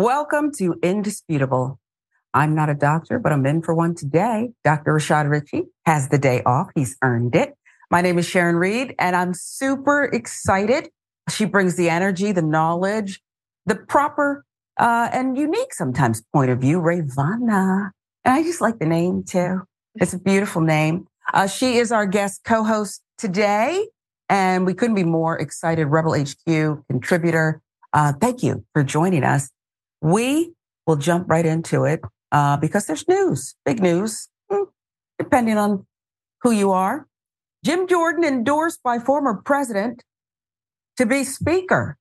Welcome to Indisputable. I'm not a doctor, but I'm in for one today. Dr. Rashad Richey has the day off. He's earned it. My name is Sharon Reed, and I'm super excited. She brings the energy, the knowledge, the proper uh, and unique sometimes point of view, Rayyvana. And I just like the name too. It's a beautiful name. Uh, she is our guest co-host today, and we couldn't be more excited. Rebel HQ contributor. Uh, thank you for joining us. We will jump right into it uh, because there's news, big news, hmm, depending on who you are. Jim Jordan endorsed by former president to be speaker.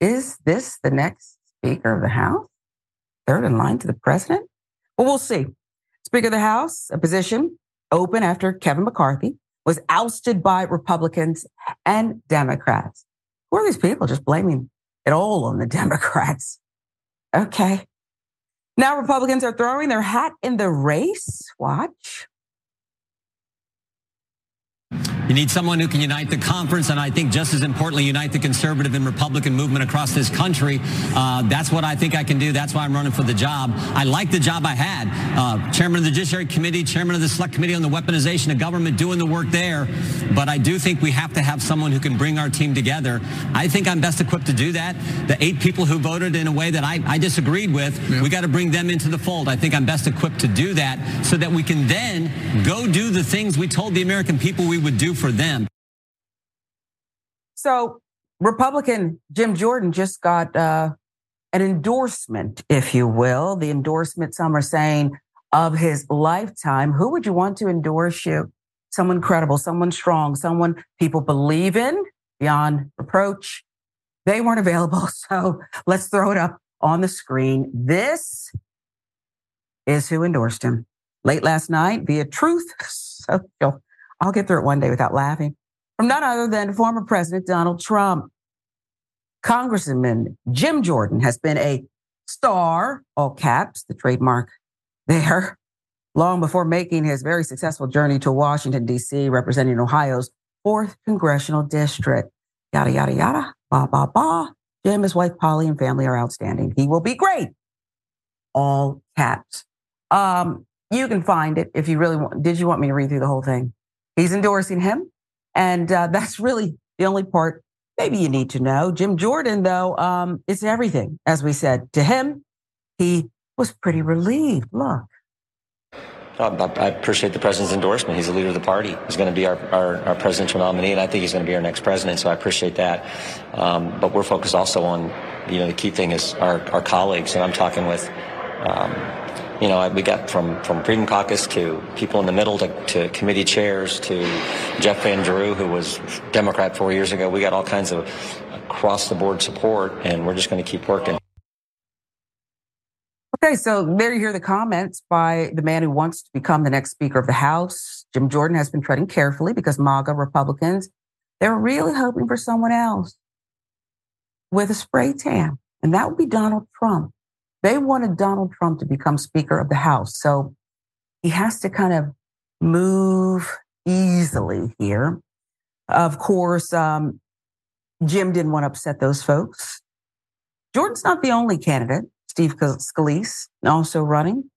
Is this the next speaker of the House? Third in line to the president? Well, we'll see. Speaker of the House, a position open after Kevin McCarthy was ousted by Republicans and Democrats. Who are these people just blaming it all on the Democrats? Okay. Now Republicans are throwing their hat in the race. Watch. You need someone who can unite the conference, and I think just as importantly, unite the conservative and Republican movement across this country. Uh, that's what I think I can do. That's why I'm running for the job. I like the job I had. Uh, chairman of the Judiciary Committee, chairman of the Select Committee on the Weaponization of Government, doing the work there. But I do think we have to have someone who can bring our team together. I think I'm best equipped to do that. The eight people who voted in a way that I, I disagreed with, yeah. we got to bring them into the fold. I think I'm best equipped to do that so that we can then go do the things we told the American people we would do for them. So, Republican Jim Jordan just got uh, an endorsement, if you will. The endorsement, some are saying, of his lifetime. Who would you want to endorse you? Someone credible, someone strong, someone people believe in beyond reproach. They weren't available. So let's throw it up on the screen. This is who endorsed him late last night via Truth Social. I'll get through it one day without laughing. From none other than former President Donald Trump. Congressman Jim Jordan has been a star, all caps, the trademark there, long before making his very successful journey to Washington, D.C., representing Ohio's fourth congressional district. Yada, yada, yada, ba, ba, ba. Jim, his wife Polly, and family are outstanding. He will be great. All caps. Um, you can find it if you really want. Did you want me to read through the whole thing? He's endorsing him. And uh, that's really the only part maybe you need to know. Jim Jordan, though, um, it's everything. As we said to him, he was pretty relieved. Look. I appreciate the president's endorsement. He's the leader of the party. He's going to be our, our, our presidential nominee, and I think he's going to be our next president. So I appreciate that. Um, but we're focused also on, you know, the key thing is our, our colleagues, and I'm talking with um, you know, we got from, from Freedom Caucus to people in the middle to, to committee chairs to Jeff Van Drew, who was Democrat four years ago. We got all kinds of across the board support, and we're just going to keep working. Okay, so there you hear the comments by the man who wants to become the next Speaker of the House. Jim Jordan has been treading carefully because MAGA Republicans, they're really hoping for someone else with a spray tan, and that would be Donald Trump. They wanted Donald Trump to become Speaker of the House. So he has to kind of move easily here. Of course, um, Jim didn't want to upset those folks. Jordan's not the only candidate. Steve Scalise also running.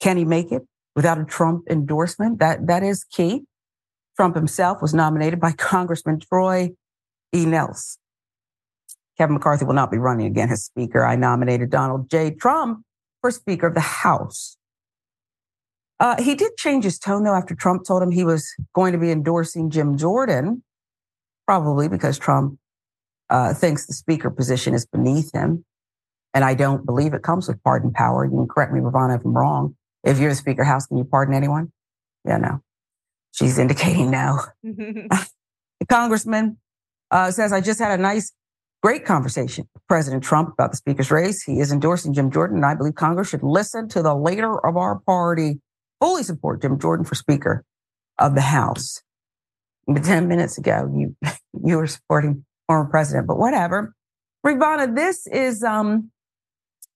Can he make it without a Trump endorsement? That that is key. Trump himself was nominated by Congressman Troy E. Nehls. Kevin McCarthy will not be running again as Speaker. I nominated Donald J. Trump for Speaker of the House. Uh, he did change his tone, though, after Trump told him he was going to be endorsing Jim Jordan, probably because Trump uh, thinks the Speaker position is beneath him. And I don't believe it comes with pardon power. You can correct me, Rayyvana, if I'm wrong. If you're the Speaker House, can you pardon anyone? Yeah, no. She's indicating no. the congressman uh, says, I just had a nice Great conversation. President Trump about the speaker's race. He is endorsing Jim Jordan, and I believe Congress should listen to the leader of our party. Fully support Jim Jordan for Speaker of the House. But 10 minutes ago, you, you were supporting former president, but whatever. Rayyvana, this is, um,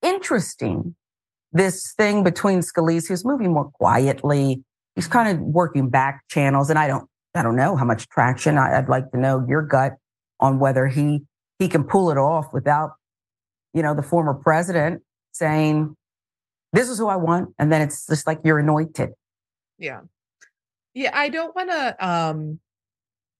interesting. This thing between Scalise, who's moving more quietly. He's kind of working back channels. And I don't, I don't know how much traction. I'd like to know your gut on whether he he can pull it off without you know, the former president saying, this is who I want. And then it's just like you're anointed. Yeah. Yeah. I don't want to, um,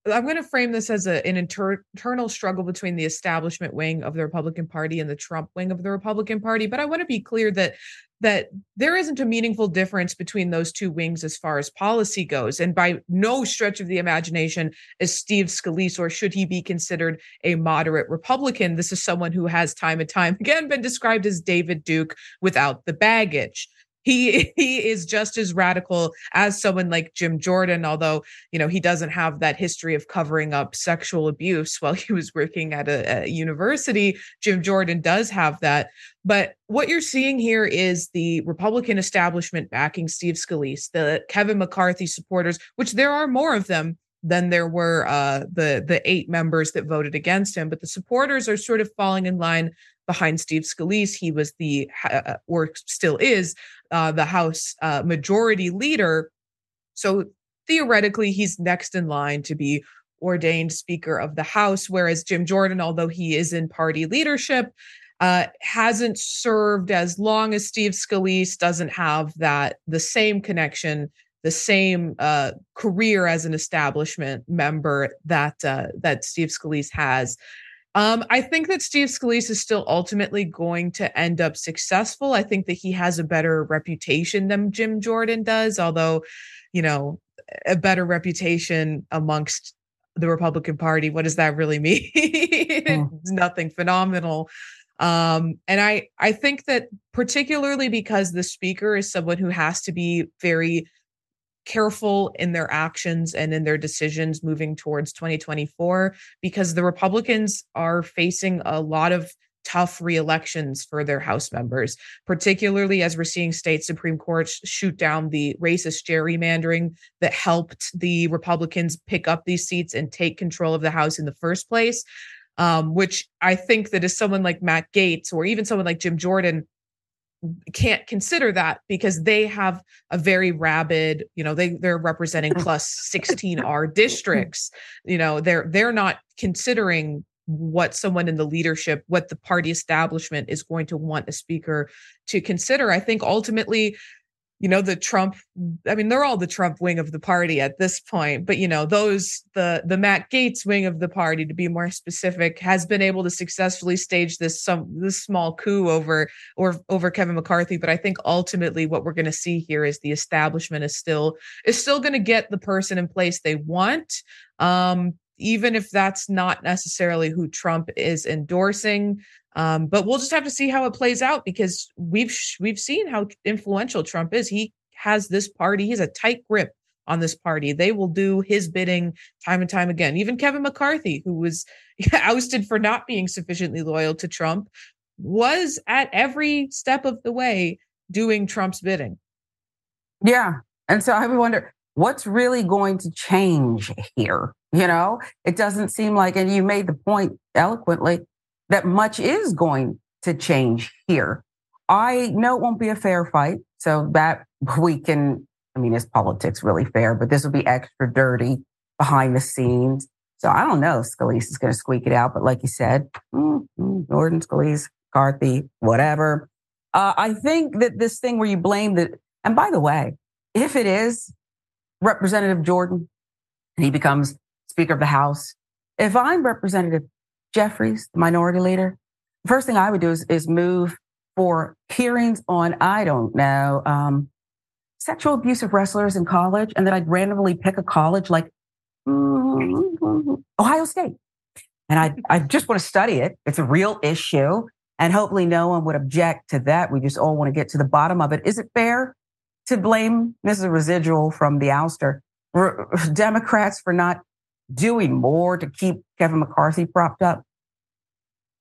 I'm going to frame this as a, an inter- internal struggle between the establishment wing of the Republican Party and the Trump wing of the Republican Party. But I want to be clear that that there isn't a meaningful difference between those two wings as far as policy goes. And by no stretch of the imagination is Steve Scalise, or should he be considered a moderate Republican? This is someone who has time and time again been described as David Duke without the baggage he he is just as radical as someone like Jim Jordan although you know he doesn't have that history of covering up sexual abuse while he was working at a, a, university. Jim Jordan does have that. But what you're seeing here is the Republican establishment backing Steve Scalise the Kevin McCarthy supporters which there are more of them than there were uh, the the eight members that voted against him. But the supporters are sort of falling in line behind Steve Scalise. He was the, uh, or still is, uh, the House uh, majority leader. So theoretically, he's next in line to be ordained Speaker of the House, whereas Jim Jordan, although he is in party leadership, uh, hasn't served as long as Steve Scalise, doesn't have that the same connection, the same uh, career as an establishment member that uh, that Steve Scalise has. Um, I think that Steve Scalise is still ultimately going to end up successful. I think that he has a better reputation than Jim Jordan does, although, you know, a better reputation amongst the Republican Party. What does that really mean? Hmm. Nothing phenomenal. Um, and I I think that particularly because the speaker is someone who has to be very careful in their actions and in their decisions moving towards 2024 because the Republicans are facing a lot of tough re-elections for their house members particularly as we're seeing state supreme courts shoot down the racist gerrymandering that helped the republicans pick up these seats and take control of the house in the first place um, which i think that as someone like matt Gaetz or even someone like jim jordan can't consider that because they have a very rabid you know they they're representing plus 16 r districts. You know they're they're not considering what someone in the leadership what the party establishment is going to want a speaker to consider. I think ultimately you know the trump i mean they're all the trump wing of the party at this point but you know those the the matt gaetz wing of the party to be more specific has been able to successfully stage this some this small coup over or over kevin mccarthy but i think ultimately what we're going to see here is the establishment is still is still going to get the person in place they want. Um even if that's not necessarily who Trump is endorsing. Um, but we'll just have to see how it plays out because we've we've seen how influential Trump is. He has this party. He's a tight grip on this party. They will do his bidding time and time again. Even Kevin McCarthy, who was ousted for not being sufficiently loyal to Trump, was at every step of the way doing Trump's bidding. Yeah. And so I wonder what's really going to change here? You know, it doesn't seem like, and you made the point eloquently that much is going to change here. I know it won't be a fair fight. So that we can, I mean, is politics really fair? But this will be extra dirty behind the scenes. So I don't know. Scalise is going to squeak it out. But like you said, mm-hmm, Jordan, Scalise, McCarthy, whatever. Uh, I think that this thing where you blame the, and by the way, if it is Representative Jordan and he becomes Speaker of the House, if I'm Representative Jeffries, the minority leader, first thing I would do is, is move for hearings on, I don't know, um, sexual abuse of wrestlers in college. And then I'd randomly pick a college like mm-hmm, Ohio State. And I, I just want to study it. It's a real issue. And hopefully no one would object to that. We just all want to get to the bottom of it. Is it fair to blame, this is a residual from the ouster, Democrats for not doing more to keep Kevin McCarthy propped up?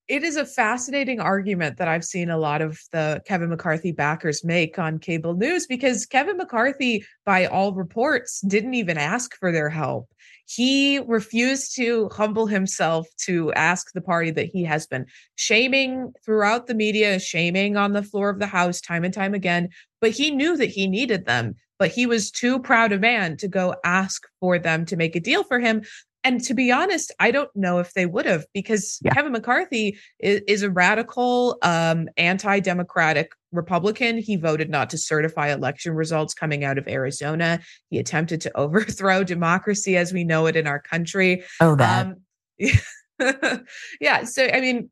It is a fascinating argument that I've seen a lot of the Kevin McCarthy backers make on cable news because Kevin McCarthy, by all reports, didn't even ask for their help. He refused to humble himself to ask the party that he has been shaming throughout the media, shaming on the floor of the House time and time again. But he knew that he needed them but he was too proud a man to go ask for them to make a deal for him and to be honest, I don't know if they would have because yeah. Kevin McCarthy is, is a radical, um, anti-democratic Republican. He voted not to certify election results coming out of Arizona. He attempted to overthrow democracy as we know it in our country. Oh, that. Um, yeah. So, I mean,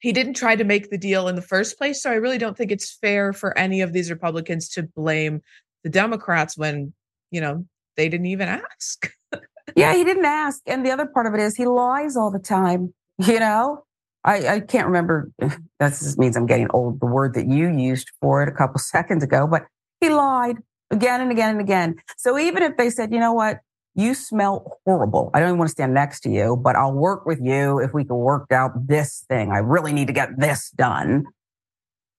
he didn't try to make the deal in the first place. So I really don't think it's fair for any of these Republicans to blame the Democrats when, you know, they didn't even ask. yeah, he didn't ask. And the other part of it is he lies all the time. You know, I, I can't remember. That just means I'm getting old. The word that you used for it a couple seconds ago, but he lied again and again and again. So even if they said, you know what, you smell horrible. I don't even want to stand next to you, but I'll work with you if we can work out this thing. I really need to get this done.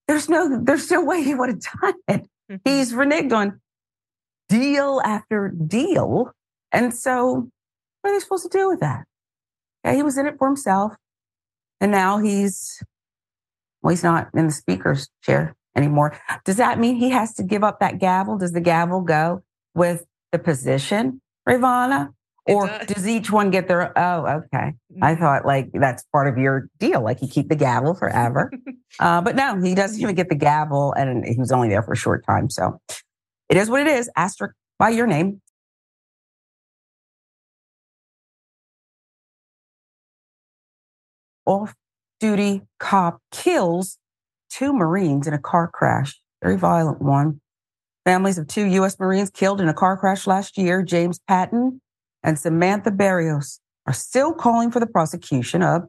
There's no, there's no way he would have done it. Mm-hmm. He's reneged on deal after deal. And so what are they supposed to do with that? Yeah, he was in it for himself. And now he's, well, he's not in the speaker's chair anymore. Does that mean he has to give up that gavel? Does the gavel go with the position? Rayyvana? Or does. does. each one get their, oh, okay. I mm-hmm. thought like that's part of your deal. Like you keep the gavel forever. uh, but no, he doesn't even get the gavel and he was only there for a short time. So it is what it is. Asterisk by your name. Off duty cop kills two Marines in a car crash. Very violent one. Families of two U.S. Marines killed in a car crash last year, James Patton and Samantha Berrios, are still calling for the prosecution of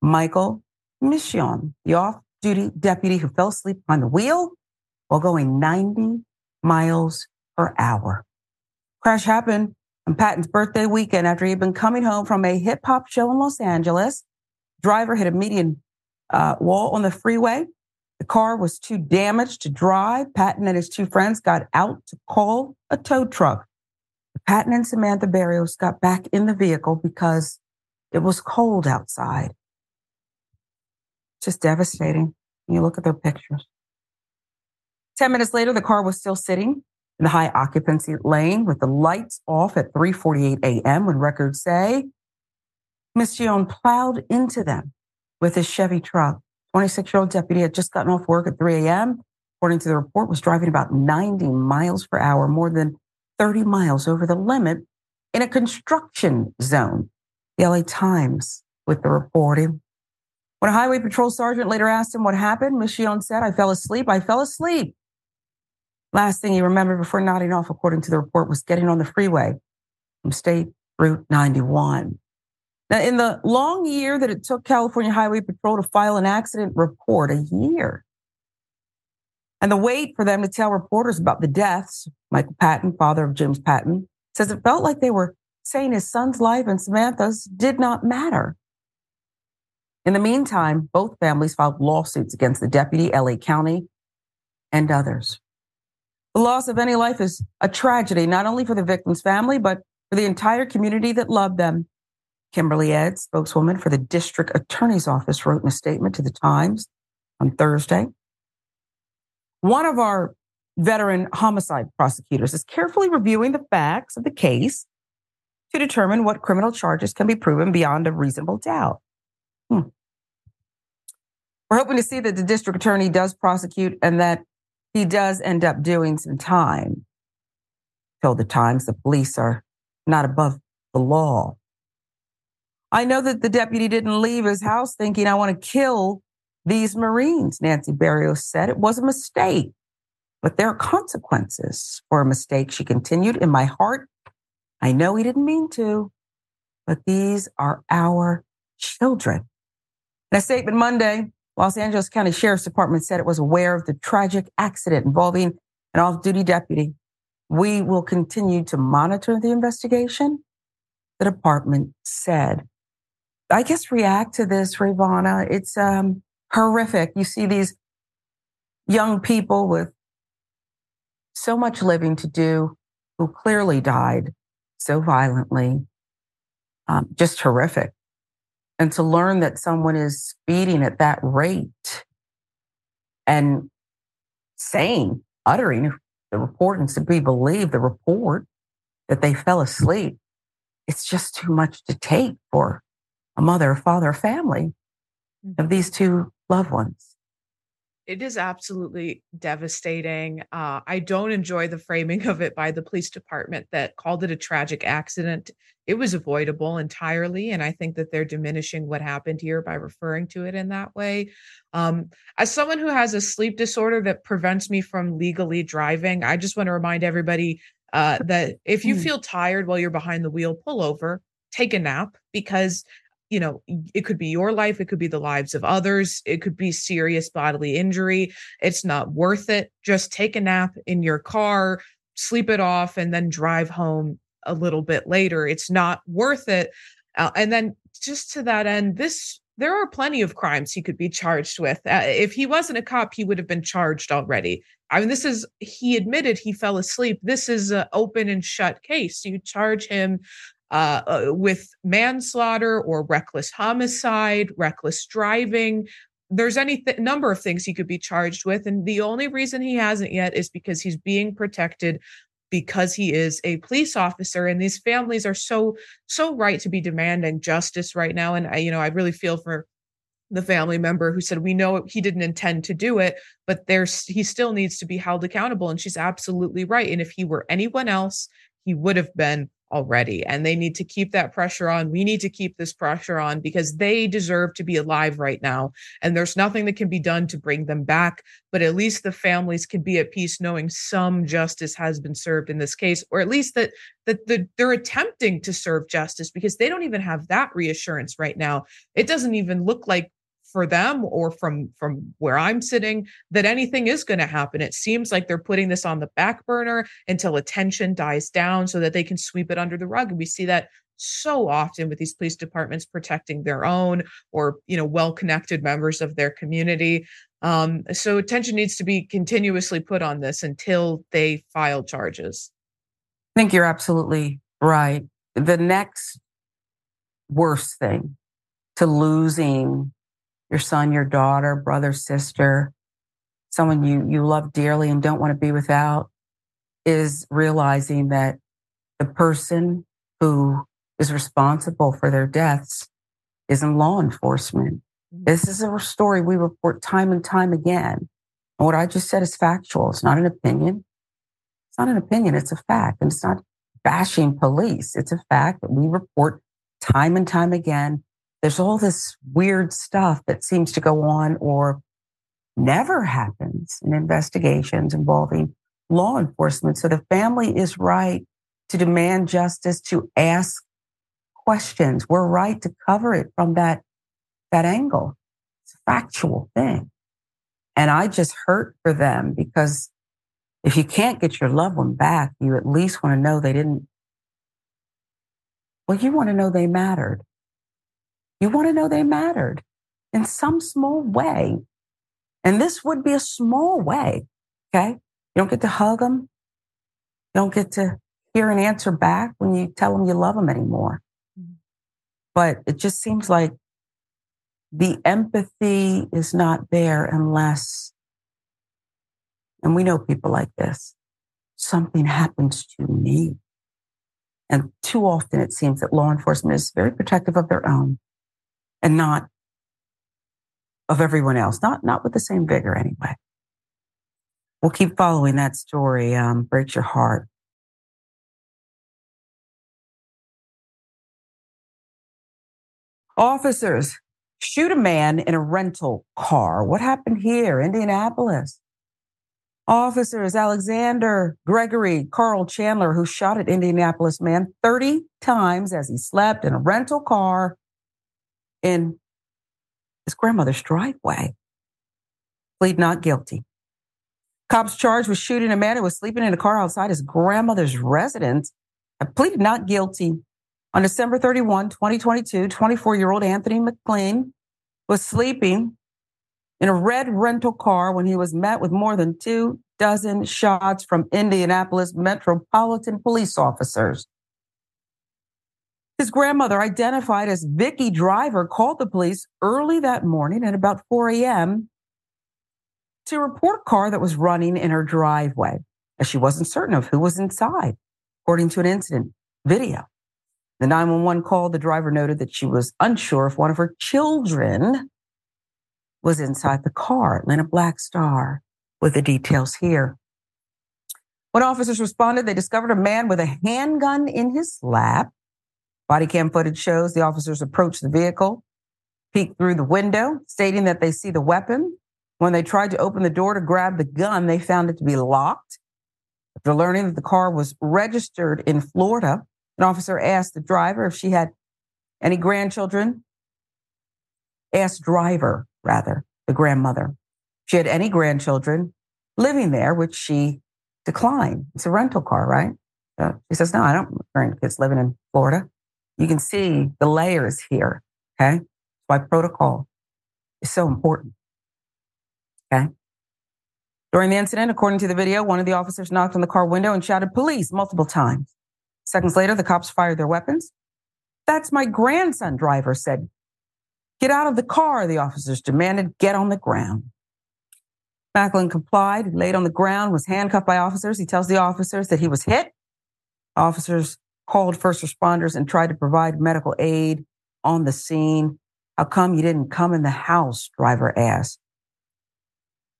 Michael Mission, the off duty deputy who fell asleep on the wheel while going 90 miles per hour. Crash happened on Patton's birthday weekend after he had been coming home from a hip hop show in Los Angeles. Driver hit a median uh, wall on the freeway the car was too damaged to drive. Patton and his two friends got out to call a tow truck. Patton and Samantha Berrios got back in the vehicle because it was cold outside. Just devastating. You look at their pictures. 10 minutes later, the car was still sitting in the high occupancy lane with the lights off at 3:48 a.m. when records say Mission plowed into them with his Chevy truck. 26 year old deputy had just gotten off work at 3 a.m. According to the report, was driving about 90 miles per hour, more than 30 miles over the limit in a construction zone. The LA Times with the reporting. When a highway patrol sergeant later asked him what happened, Mission said, I fell asleep. I fell asleep. Last thing he remembered before nodding off, according to the report, was getting on the freeway from State Route 91. Now, in the long year that it took California Highway Patrol to file an accident report, a year, and the wait for them to tell reporters about the deaths, Michael Patton, father of James Patton, says it felt like they were saying his son's life and Samantha's did not matter. In the meantime, both families filed lawsuits against the deputy, LA County, and others. The loss of any life is a tragedy, not only for the victim's family, but for the entire community that loved them. Kimberly Edds, spokeswoman for the district attorney's office, wrote in a statement to the Times on Thursday. One of our veteran homicide prosecutors is carefully reviewing the facts of the case to determine what criminal charges can be proven beyond a reasonable doubt. Hmm. We're hoping to see that the district attorney does prosecute and that he does end up doing some time. Told the Times the police are not above the law. I know that the deputy didn't leave his house thinking, I want to kill these Marines, Nancy Berrios said. It was a mistake, but there are consequences for a mistake. She continued, In my heart, I know he didn't mean to, but these are our children. In a statement Monday, Los Angeles County Sheriff's Department said it was aware of the tragic accident involving an off duty deputy. We will continue to monitor the investigation, the department said. I guess react to this, Rayyvana. It's um, horrific. You see these young people with so much living to do who clearly died so violently. Um, just horrific. And to learn that someone is speeding at that rate and saying, uttering the report and to be believed, the report that they fell asleep it's just too much to take for a mother, father, family of Mhm. these two loved ones. It is absolutely devastating. Uh, I don't enjoy the framing of it by the police department that called it a tragic accident. It was avoidable entirely, and I think that they're diminishing what happened here by referring to it in that way. Um, as someone who has a sleep disorder that prevents me from legally driving, I just want to remind everybody uh, that if you Mm. feel tired while you're behind the wheel, pull over, take a nap, because you know it could be your life, it could be the lives of others, it could be serious bodily injury. It's not worth it. Just take a nap in your car, sleep it off, and then drive home a little bit later. It's not worth it. Uh, and then just to that end, this there are plenty of crimes he could be charged with. Uh, if he wasn't a cop, he would have been charged already. I mean, this is he admitted he fell asleep. This is an open and shut case. You charge him uh, uh, with manslaughter or reckless homicide, reckless driving. There's any th- number of things he could be charged with, and the only reason he hasn't yet is because he's being protected because he is a police officer and these families are so so right to be demanding justice right now and I you know I really feel for the family member who said we know he didn't intend to do it but there's he still needs to be held accountable and she's absolutely right and if he were anyone else he would have been already and they need to keep that pressure on we need to keep this pressure on because they deserve to be alive right now and there's nothing that can be done to bring them back but at least the families can be at peace knowing some justice has been served in this case or at least that that the, they're attempting to serve justice because they don't even have that reassurance right now. It doesn't even look like for them or from from where i'm sitting that anything is going to happen. It seems like they're putting this on the back burner until attention dies down so that they can sweep it under the rug. And we see that so often with these police departments protecting their own or you know well connected members of their community. Um, so attention needs to be continuously put on this until they file charges. I think you're absolutely right. The next worst thing to losing your son, your daughter, brother, sister, someone you, you love dearly and don't want to be without is realizing that the person who is responsible for their deaths is in law enforcement. This is a story we report time and time again. And what I just said is factual. It's not an opinion. It's not an opinion. It's a fact. And it's not bashing police. It's a fact that we report time and time again. There's all this weird stuff that seems to go on or never happens in investigations involving law enforcement. So the family is right to demand justice, to ask questions. We're right to cover it from that, that angle. It's a factual thing. And I just hurt for them because if you can't get your loved one back, you at least want to know they didn't. Well, you want to know they mattered. You want to know they mattered in some small way. And this would be a small way. Okay. You don't get to hug them. You don't get to hear an answer back when you tell them you love them anymore. Mm-hmm. But it just seems like the empathy is not there unless, and we know people like this, something happens to me. And too often it seems that law enforcement is very protective of their own and not of everyone else, not, not with the same vigor anyway. We'll keep following that story. Um, breaks your heart. Officers shoot a man in a rental car. What happened here? Indianapolis. Officers Alexander Gregory Carl Chandler, who shot at Indianapolis man 30 times as he slept in a rental car in his grandmother's driveway, plead not guilty. Cops charged with shooting a man who was sleeping in a car outside his grandmother's residence have pleaded not guilty. On December 31, 2022, 24 year old Anthony McLean was sleeping in a red rental car when he was met with more than two dozen shots from Indianapolis Metropolitan Police officers. His grandmother, identified as Vicky Driver, called the police early that morning at about 4 a.m. to report a car that was running in her driveway, as she wasn't certain of who was inside, according to an incident video. The 911 call, the driver noted that she was unsure if one of her children was inside the car, Atlanta Black Star, with the details here. When officers responded, they discovered a man with a handgun in his lap. Body cam footage shows the officers approach the vehicle, peek through the window, stating that they see the weapon. When they tried to open the door to grab the gun, they found it to be locked. After learning that the car was registered in Florida, an officer asked the driver if she had any grandchildren. Asked driver, rather, the grandmother. She had any grandchildren living there, which she declined. It's a rental car, right? So she says, No, I don't have grandkids living in Florida. You can see the layers here. Okay. Why protocol is so important. Okay. During the incident, according to the video, one of the officers knocked on the car window and shouted police multiple times. Seconds later, the cops fired their weapons. That's my grandson, driver said. Get out of the car, the officers demanded. Get on the ground. Maclin complied, laid on the ground, was handcuffed by officers. He tells the officers that he was hit. Officers called first responders and tried to provide medical aid on the scene. How come you didn't come in the house? Driver asked.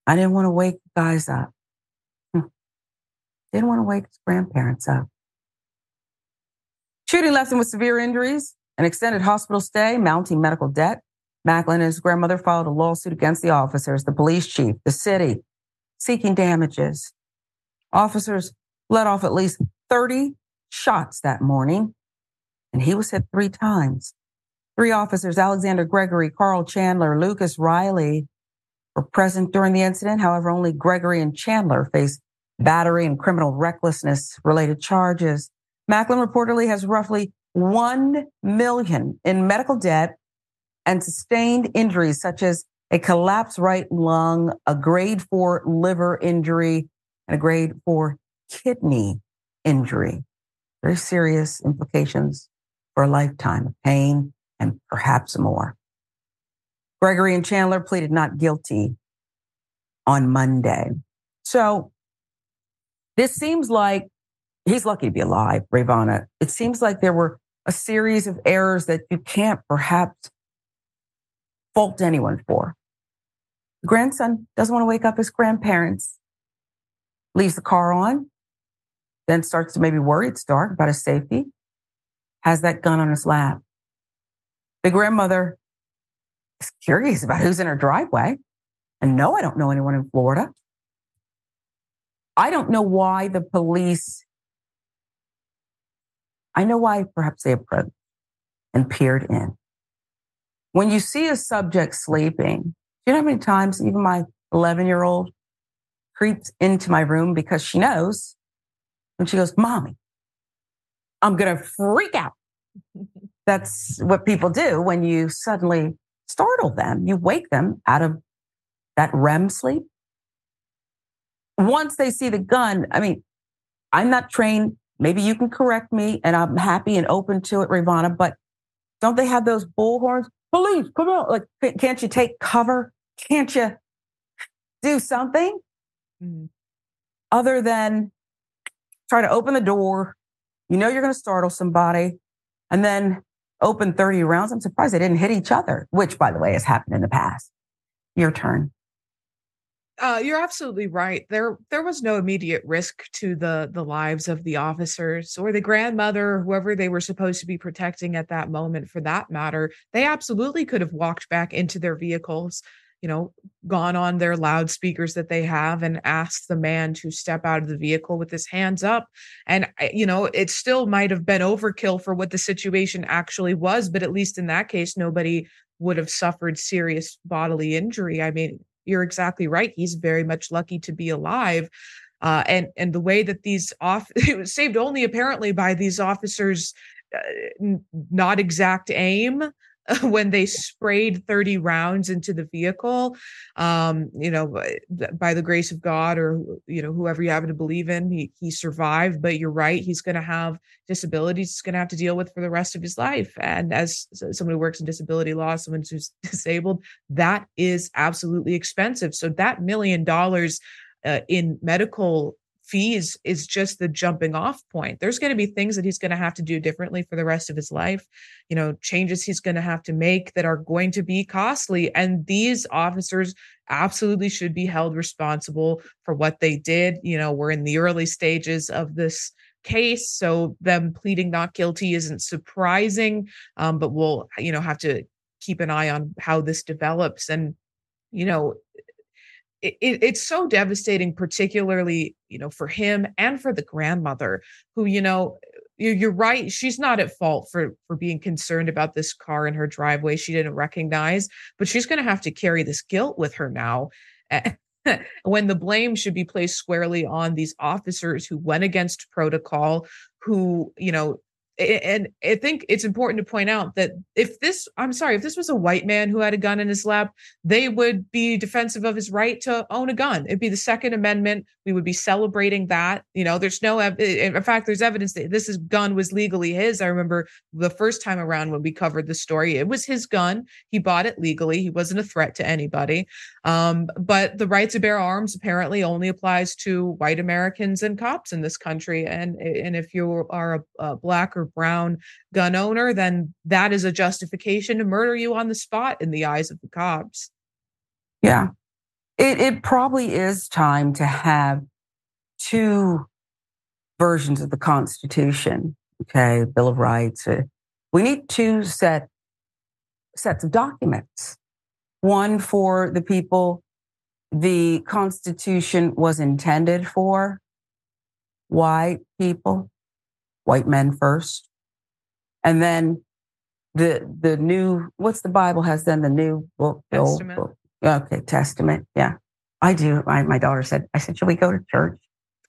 I didn't want to wake guys up. Hmm. Didn't want to wake his grandparents up. Shooting left him with severe injuries, an extended hospital stay, mounting medical debt. Maclin and his grandmother filed a lawsuit against the officers, the police chief, the city, seeking damages. Officers let off at least 30 shots that morning, and he was hit three times. Three officers, Alexander Gregory, Carl Chandler, Lucas Riley, were present during the incident. However, only Gregory and Chandler face battery and criminal recklessness related charges. Maclin reportedly has roughly 1 million in medical debt and sustained injuries such as a collapsed right lung, a grade 4 liver injury, and a grade 4 kidney injury. Very serious implications for a lifetime of pain and perhaps more. Gregory and Chandler pleaded not guilty on Monday. So this seems like he's lucky to be alive, Rayyvana. It seems like there were a series of errors that you can't perhaps fault anyone for. The grandson doesn't want to wake up his grandparents, leaves the car on, then starts to maybe worry, it's dark, about his safety, has that gun on his lap. The grandmother is curious about who's in her driveway. And no, I don't know anyone in Florida. I don't know why the police, I know why perhaps they approached and peered in. When you see a subject sleeping, do you know how many times even my 11 year old creeps into my room because she knows and she goes, Mommy, I'm going to freak out. That's what people do when you suddenly startle them. You wake them out of that REM sleep. Once they see the gun, I mean, I'm not trained. Maybe you can correct me and I'm happy and open to it, Rayyvana, but don't they have those bullhorns? Police, come out. Like, can't you take cover? Can't you do something mm-hmm. other than try to open the door. You know you're going to startle somebody and then open 30 rounds. I'm surprised they didn't hit each other, which, by the way, has happened in the past. Your turn. Uh, you're absolutely right. There, there was no immediate risk to the the lives of the officers or the grandmother, whoever they were supposed to be protecting at that moment. For that matter, they absolutely could have walked back into their vehicles you know, gone on their loudspeakers that they have and asked the man to step out of the vehicle with his hands up. And, you know, it still might have been overkill for what the situation actually was, but at least in that case, nobody would have suffered serious bodily injury. I mean, you're exactly right. He's very much lucky to be alive. Uh, and and the way that these off it was saved only apparently by these officers uh, not exact aim when they sprayed 30 rounds into the vehicle um you know by the grace of god or you know whoever you happen to believe in he he survived. But you're right he's going to have disabilities he's going to have to deal with for the rest of his life. And as someone who works in disability law someone who's disabled that is absolutely expensive. So that million dollars uh, in medical fees is just the jumping off point. There's going to be things that he's going to have to do differently for the rest of his life, you know, changes he's going to have to make that are going to be costly. And these officers absolutely should be held responsible for what they did. You know, we're in the early stages of this case so them pleading not guilty isn't surprising um, but we'll you know have to keep an eye on how this develops and you know it, it's so devastating particularly you know for him and for the grandmother who you know you're right she's not at fault for for being concerned about this car in her driveway she didn't recognize but she's going to have to carry this guilt with her now eh, when the blame should be placed squarely on these officers who went against protocol who you know and I think it's important to point out that if this, I'm sorry, if this was a white man who had a gun in his lap, they would be defensive of his right to own a gun. It'd be the Second Amendment. We would be celebrating that. You know, there's no, in fact, there's evidence that this is gun was legally his. I remember the first time around when we covered the story, it was his gun. He bought it legally. He wasn't a threat to anybody. Um, but the right to bear arms apparently only applies to white Americans and cops in this country. And and if you are a, a black or brown gun owner, then that is a justification to murder you on the spot in the eyes of the cops. Yeah. It, it probably is time to have two versions of the Constitution. Okay. Bill of Rights. Uh, we need two set, sets of documents. One for the people the Constitution was intended for, white people, white men first. And then the the new what's the Bible has then the new book, the Testament. old book. Okay, Testament. Yeah. I do. I, my daughter said, I said, should we go to church?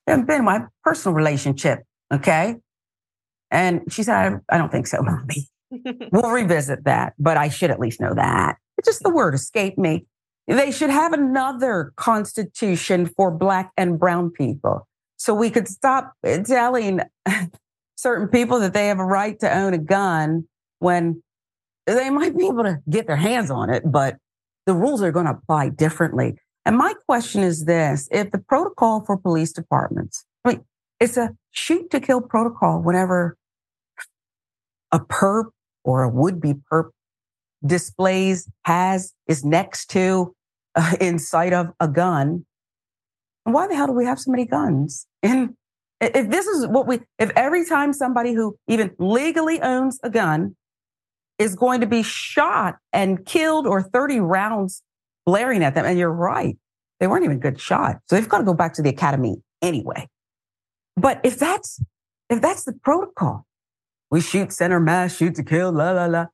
And been my personal relationship. Okay. And she said, I, I don't think so, mommy. we'll revisit that, but I should at least know that. It's just the word escaped me. They should have another constitution for black and brown people. So we could stop telling certain people that they have a right to own a gun when they might be able to get their hands on it, but the rules are going to apply differently. And my question is this if the protocol for police departments, I mean, it's a shoot to kill protocol whenever a perp or a would be perp displays, has, is next to, uh, in sight of a gun. Why the hell do we have so many guns? And if this is what we, if every time somebody who even legally owns a gun is going to be shot and killed or 30 rounds blaring at them, and you're right, they weren't even good shots. So they've got to go back to the academy anyway. But if that's, if that's the protocol, we shoot center mass, shoot to kill, la, la, la,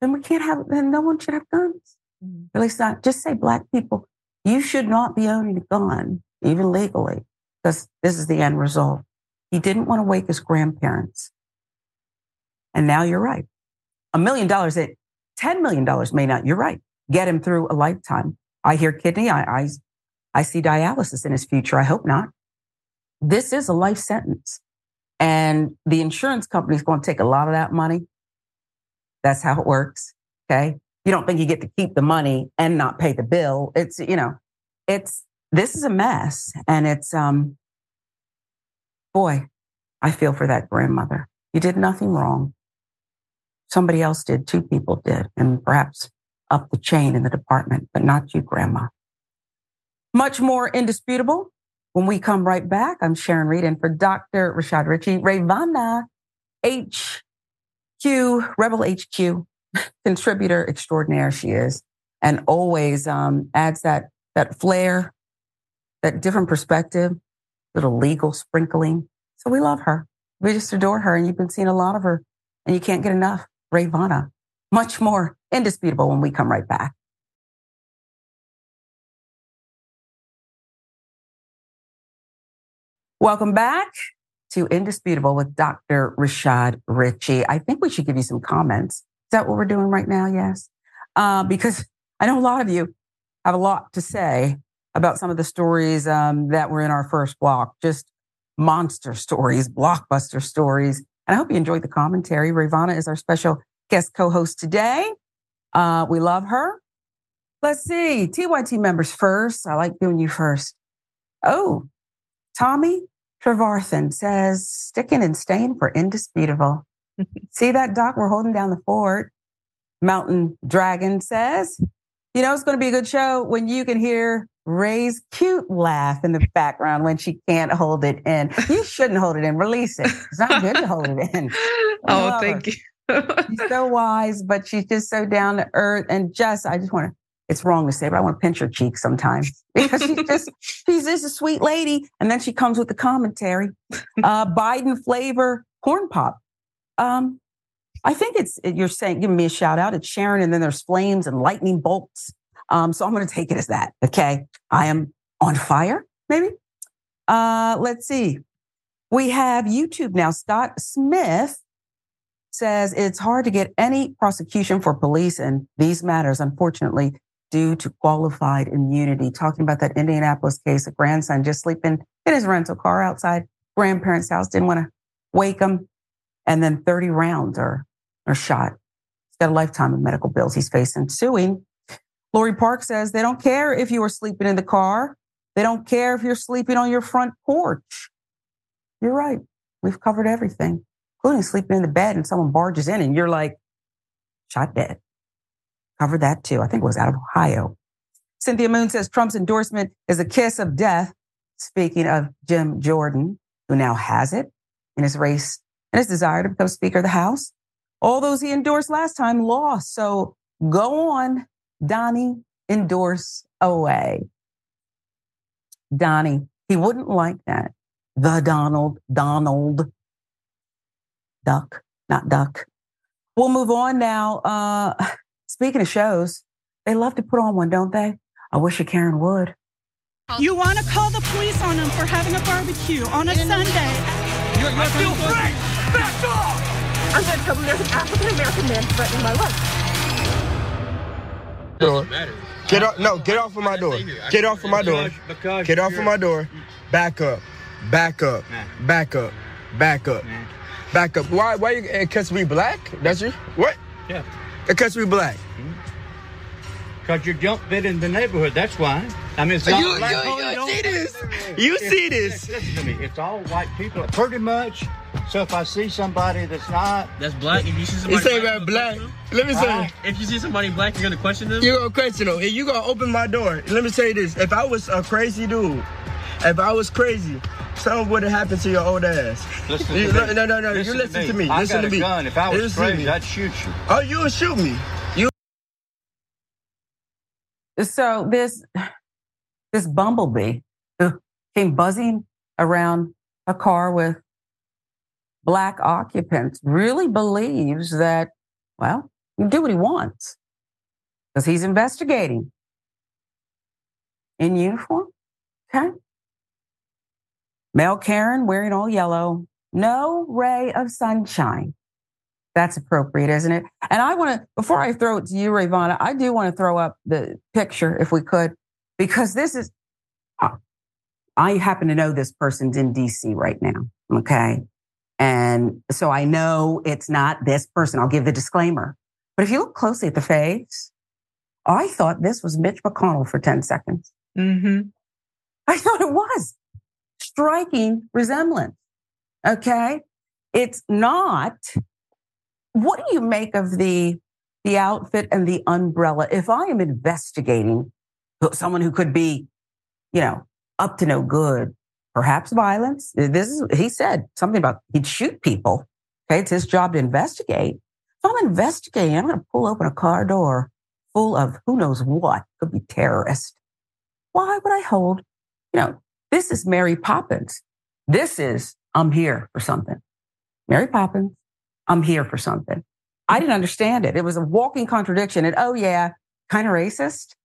then we can't have, then no one should have guns. Mm-hmm. At least not, just say black people, you should not be owning a gun, even legally because this is the end result. He didn't want to wake his grandparents. And now you're right. A million dollars, at $10 million may not, you're right, get him through a lifetime. I hear kidney, I, I, I see dialysis in his future. I hope not. This is a life sentence. And the insurance company is going to take a lot of that money. That's how it works. Okay. You don't think you get to keep the money and not pay the bill. It's, you know, it's this is a mess. And it's, um, boy, I feel for that grandmother. You did nothing wrong. Somebody else did. Two people did. And perhaps up the chain in the department, but not you, grandma. Much more indisputable. When we come right back, I'm Sharon Reed and for Dr. Rashad Richey, Rayyvana HQ, Rebel HQ, contributor extraordinaire she is, and always um, adds that, that flair that different perspective, little legal sprinkling. So we love her. We just adore her. And you've been seeing a lot of her and you can't get enough. Rayyvana, much more indisputable when we come right back. Welcome back to Indisputable with Dr. Rashad Richey. I think we should give you some comments. Is that what we're doing right now? Yes. Uh, because I know a lot of you have a lot to say about some of the stories um, that were in our first block, just monster stories, blockbuster stories. And I hope you enjoyed the commentary. Rayyvana is our special guest co-host today. Uh, we love her. Let's see. TYT members first. I like doing you first. Oh, Tommy Trevarthen says, sticking and staying for indisputable. See that, Doc? We're holding down the fort. Mountain Dragon says, you know, it's going to be a good show when you can hear Ray's cute laugh in the background when she can't hold it in. You shouldn't hold it in. Release it. It's not good to hold it in. oh, thank her. you. she's so wise, but she's just so down to earth. And just, I just want to, it's wrong to say, but I want to pinch her cheek sometimes because she's just, she's just a sweet lady. And then she comes with the commentary. Uh, Biden flavor corn pop. Um, I think it's, you're saying, giving me a shout out. It's Sharon, and then there's flames and lightning bolts. Um, so I'm going to take it as that. Okay. I am on fire, maybe. Uh, let's see. We have YouTube now. Scott Smith says it's hard to get any prosecution for police in these matters, unfortunately, due to qualified immunity. Talking about that Indianapolis case, a grandson just sleeping in his rental car outside grandparents' house, didn't want to wake him. And then 30 rounds are, are shot. He's got a lifetime of medical bills he's facing, suing Lori Park says they don't care if you are sleeping in the car. They don't care if you're sleeping on your front porch. You're right. We've covered everything, including sleeping in the bed and someone barges in and you're like, shot dead. Covered that too. I think it was out of Ohio. Cynthia Moon says Trump's endorsement is a kiss of death. Speaking of Jim Jordan, who now has it in his race and his desire to become Speaker of the House. All those he endorsed last time lost. So go on, Donnie endorse away. Donnie, he wouldn't like that. The Donald, Donald, Duck, not Duck. We'll move on now. Uh, speaking of shows, they love to put on one, don't they? I wish a Karen would. You want to call the police on them for having a barbecue on a Sunday? You're, you're I feel free! Back off! I'm going to trouble. There's an African American man threatening my life door. Get off! No, get off of my door. Get off of my door. Get off of my door. Back up. Back up. Back up. Back up. Back up. Why? Why you? Because we black? That's you? What? Yeah. Because we black. Hmm. Because you jump bit in the neighborhood. That's why. I mean, it's not you, black. You, you, you see this? You see this? Listen to me. It's all white people, pretty much. So if I see somebody that's not, that's black. If you see somebody, you say about black. Let me say, uh, if you see somebody black, you're gonna question them. You're gonna question them. If you gonna open my door, let me say this: if I was a crazy dude, if I was crazy, something would have happened to your old ass. Listen you, no, no, no, no. Listen you listen to me. To me. I listen got to a me. gun. If I was listen crazy, I'd shoot you. Oh, you would shoot me. You. So this this bumblebee who came buzzing around a car with black occupants really believes that, well, he can do what he wants because he's investigating in uniform. Okay. Mel Karen wearing all yellow, no ray of sunshine. That's appropriate, isn't it? And I want to, before I throw it to you, Rayyvana, I do want to throw up the picture if we could, because this is, I happen to know this person's in DC right now. Okay. And so I know it's not this person. I'll give the disclaimer. But if you look closely at the face, I thought this was Mitch McConnell for 10 seconds. Mm-hmm. I thought it was striking resemblance. Okay. It's not. What do you make of the, the outfit and the umbrella? If I am investigating someone who could be, you know, up to no good, perhaps violence. This is, he said something about he'd shoot people. Okay. It's his job to investigate. If I'm investigating, I'm going to pull open a car door full of who knows what, could be terrorists. Why would I hold, you know, this is Mary Poppins. This is, I'm here for something. Mary Poppins, I'm here for something. I didn't understand it. It was a walking contradiction. And oh, yeah, kind of racist.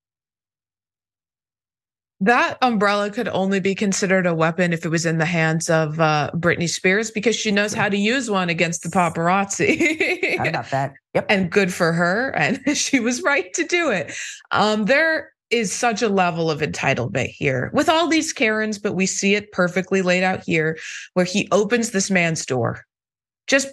That umbrella could only be considered a weapon if it was in the hands of uh, Britney Spears because she knows how to use one against the paparazzi. how about that? Yep. And good for her. And she was right to do it. Um, there is such a level of entitlement here with all these Karens, but we see it perfectly laid out here where he opens this man's door. Just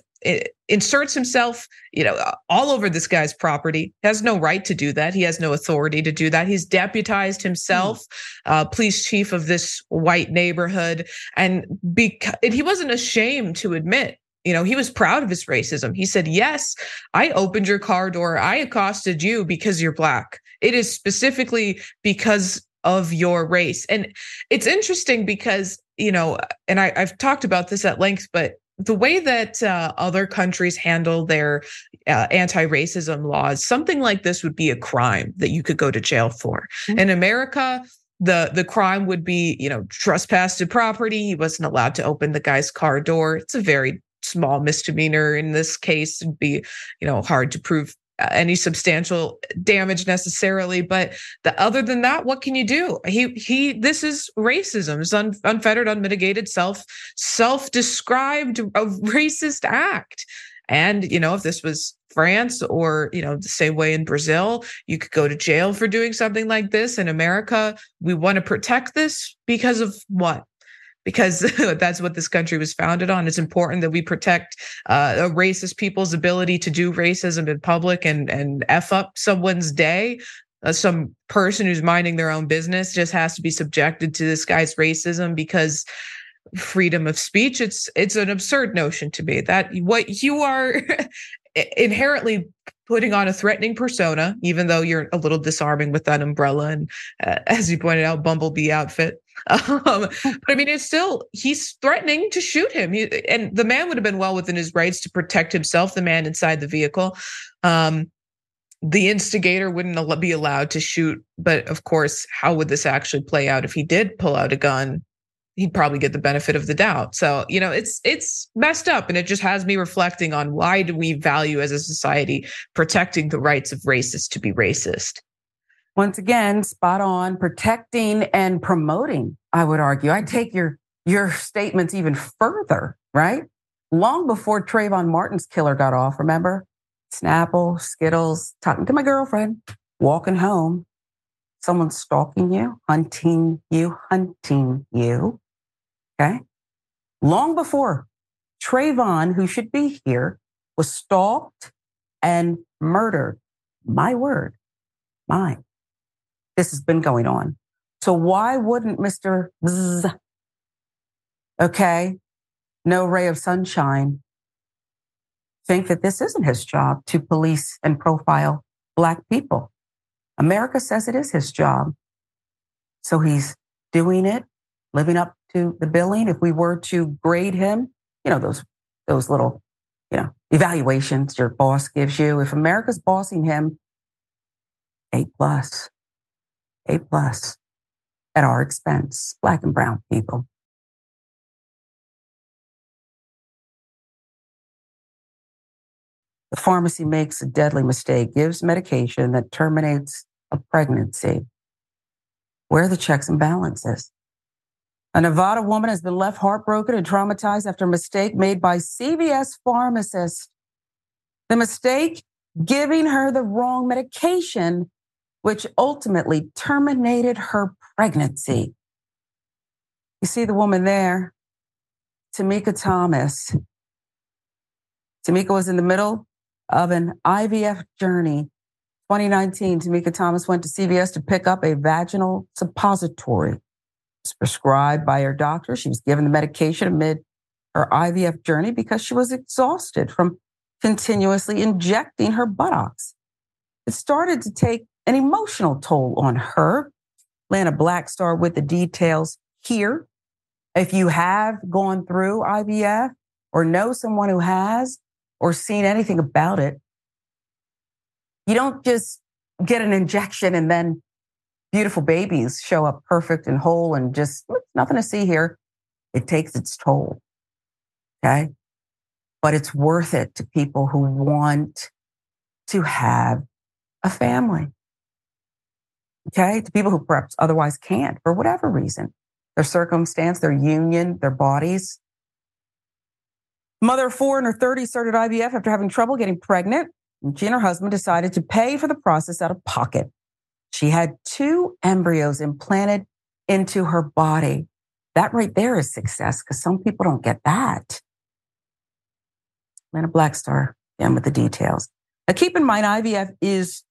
inserts himself, you know, all over this guy's property. Has no right to do that. He has no authority to do that. He's deputized himself, mm. uh, police chief of this white neighborhood, and because and he wasn't ashamed to admit you know, he was proud of his racism. He said, Yes, I opened your car door. I accosted you because you're black. It is specifically because of your race. And it's interesting because, you know, and I, have talked about this at length, but the way that uh, other countries handle their uh, anti-racism laws, something like this would be a crime that you could go to jail for. Mm-hmm. In America, the the crime would be, you know, trespass to property. He wasn't allowed to open the guy's car door. It's a very small misdemeanor in this case. It'd be, you know, hard to prove any substantial damage necessarily but the, other than that what can you do? He he this is racism. It's un, unfettered unmitigated self self-described a racist act. And you know if this was France or you know the same way in Brazil you could go to jail for doing something like this. In America we want to protect this because of what because that's what this country was founded on. It's important that we protect uh, a racist people's ability to do racism in public and and f up someone's day. Uh, some person who's minding their own business just has to be subjected to this guy's racism because freedom of speech it's it's an absurd notion to me that what you are inherently putting on a threatening persona even though you're a little disarming with that umbrella and uh, as you pointed out bumblebee outfit um, but I mean, it's still he's threatening to shoot him, he, and the man would have been well within his rights to protect himself. The man inside the vehicle, um, the instigator wouldn't be allowed to shoot. But of course, how would this actually play out if he did pull out a gun? He'd probably get the benefit of the doubt. So you know, it's it's messed up, and it just has me reflecting on why do we value as a society protecting the rights of racists to be racist once again, spot on, protecting and promoting, I would argue. I mm-hmm. take your your statements even further, right? Long before Trayvon Martin's killer got off, remember? Snapple, Skittles, talking to my girlfriend, walking home. Someone stalking you, hunting you, hunting you. Okay. Long before Trayvon, who should be here, was stalked and murdered. My word, mine this has been going on. So why wouldn't Mr. Bzz, okay, no ray of sunshine, think that this isn't his job to police and profile Black people? America says it is his job. So he's doing it, living up to the billing. If we were to grade him, you know, those, those little, you know, evaluations your boss gives you. If America's bossing him, A plus. A plus at our expense, black and brown people. The pharmacy makes a deadly mistake, gives medication that terminates a pregnancy. Where are the checks and balances? A Nevada woman has been left heartbroken and traumatized after a mistake made by CVS pharmacist. The mistake giving her the wrong medication which ultimately terminated her pregnancy. You see the woman there, Tamika Thomas. Tamika was in the middle of an IVF journey. 2019, Tamika Thomas went to CVS to pick up a vaginal suppository. It's prescribed by her doctor. She was given the medication amid her IVF journey because she was exhausted from continuously injecting her buttocks. It started to take an emotional toll on her. Atlanta Black Star with the details here. If you have gone through IVF or know someone who has or seen anything about it, you don't just get an injection and then beautiful babies show up perfect and whole and just nothing to see here. It takes its toll. Okay. But it's worth it to people who want to have a family. Okay. To people who perhaps otherwise can't for whatever reason, their circumstance, their union, their bodies. Mother of four in her 30s started IVF after having trouble getting pregnant. And she and her husband decided to pay for the process out of pocket. She had two embryos implanted into her body. That right there is success because some people don't get that. Atlanta Black Star, again with the details. Now, keep in mind, IVF is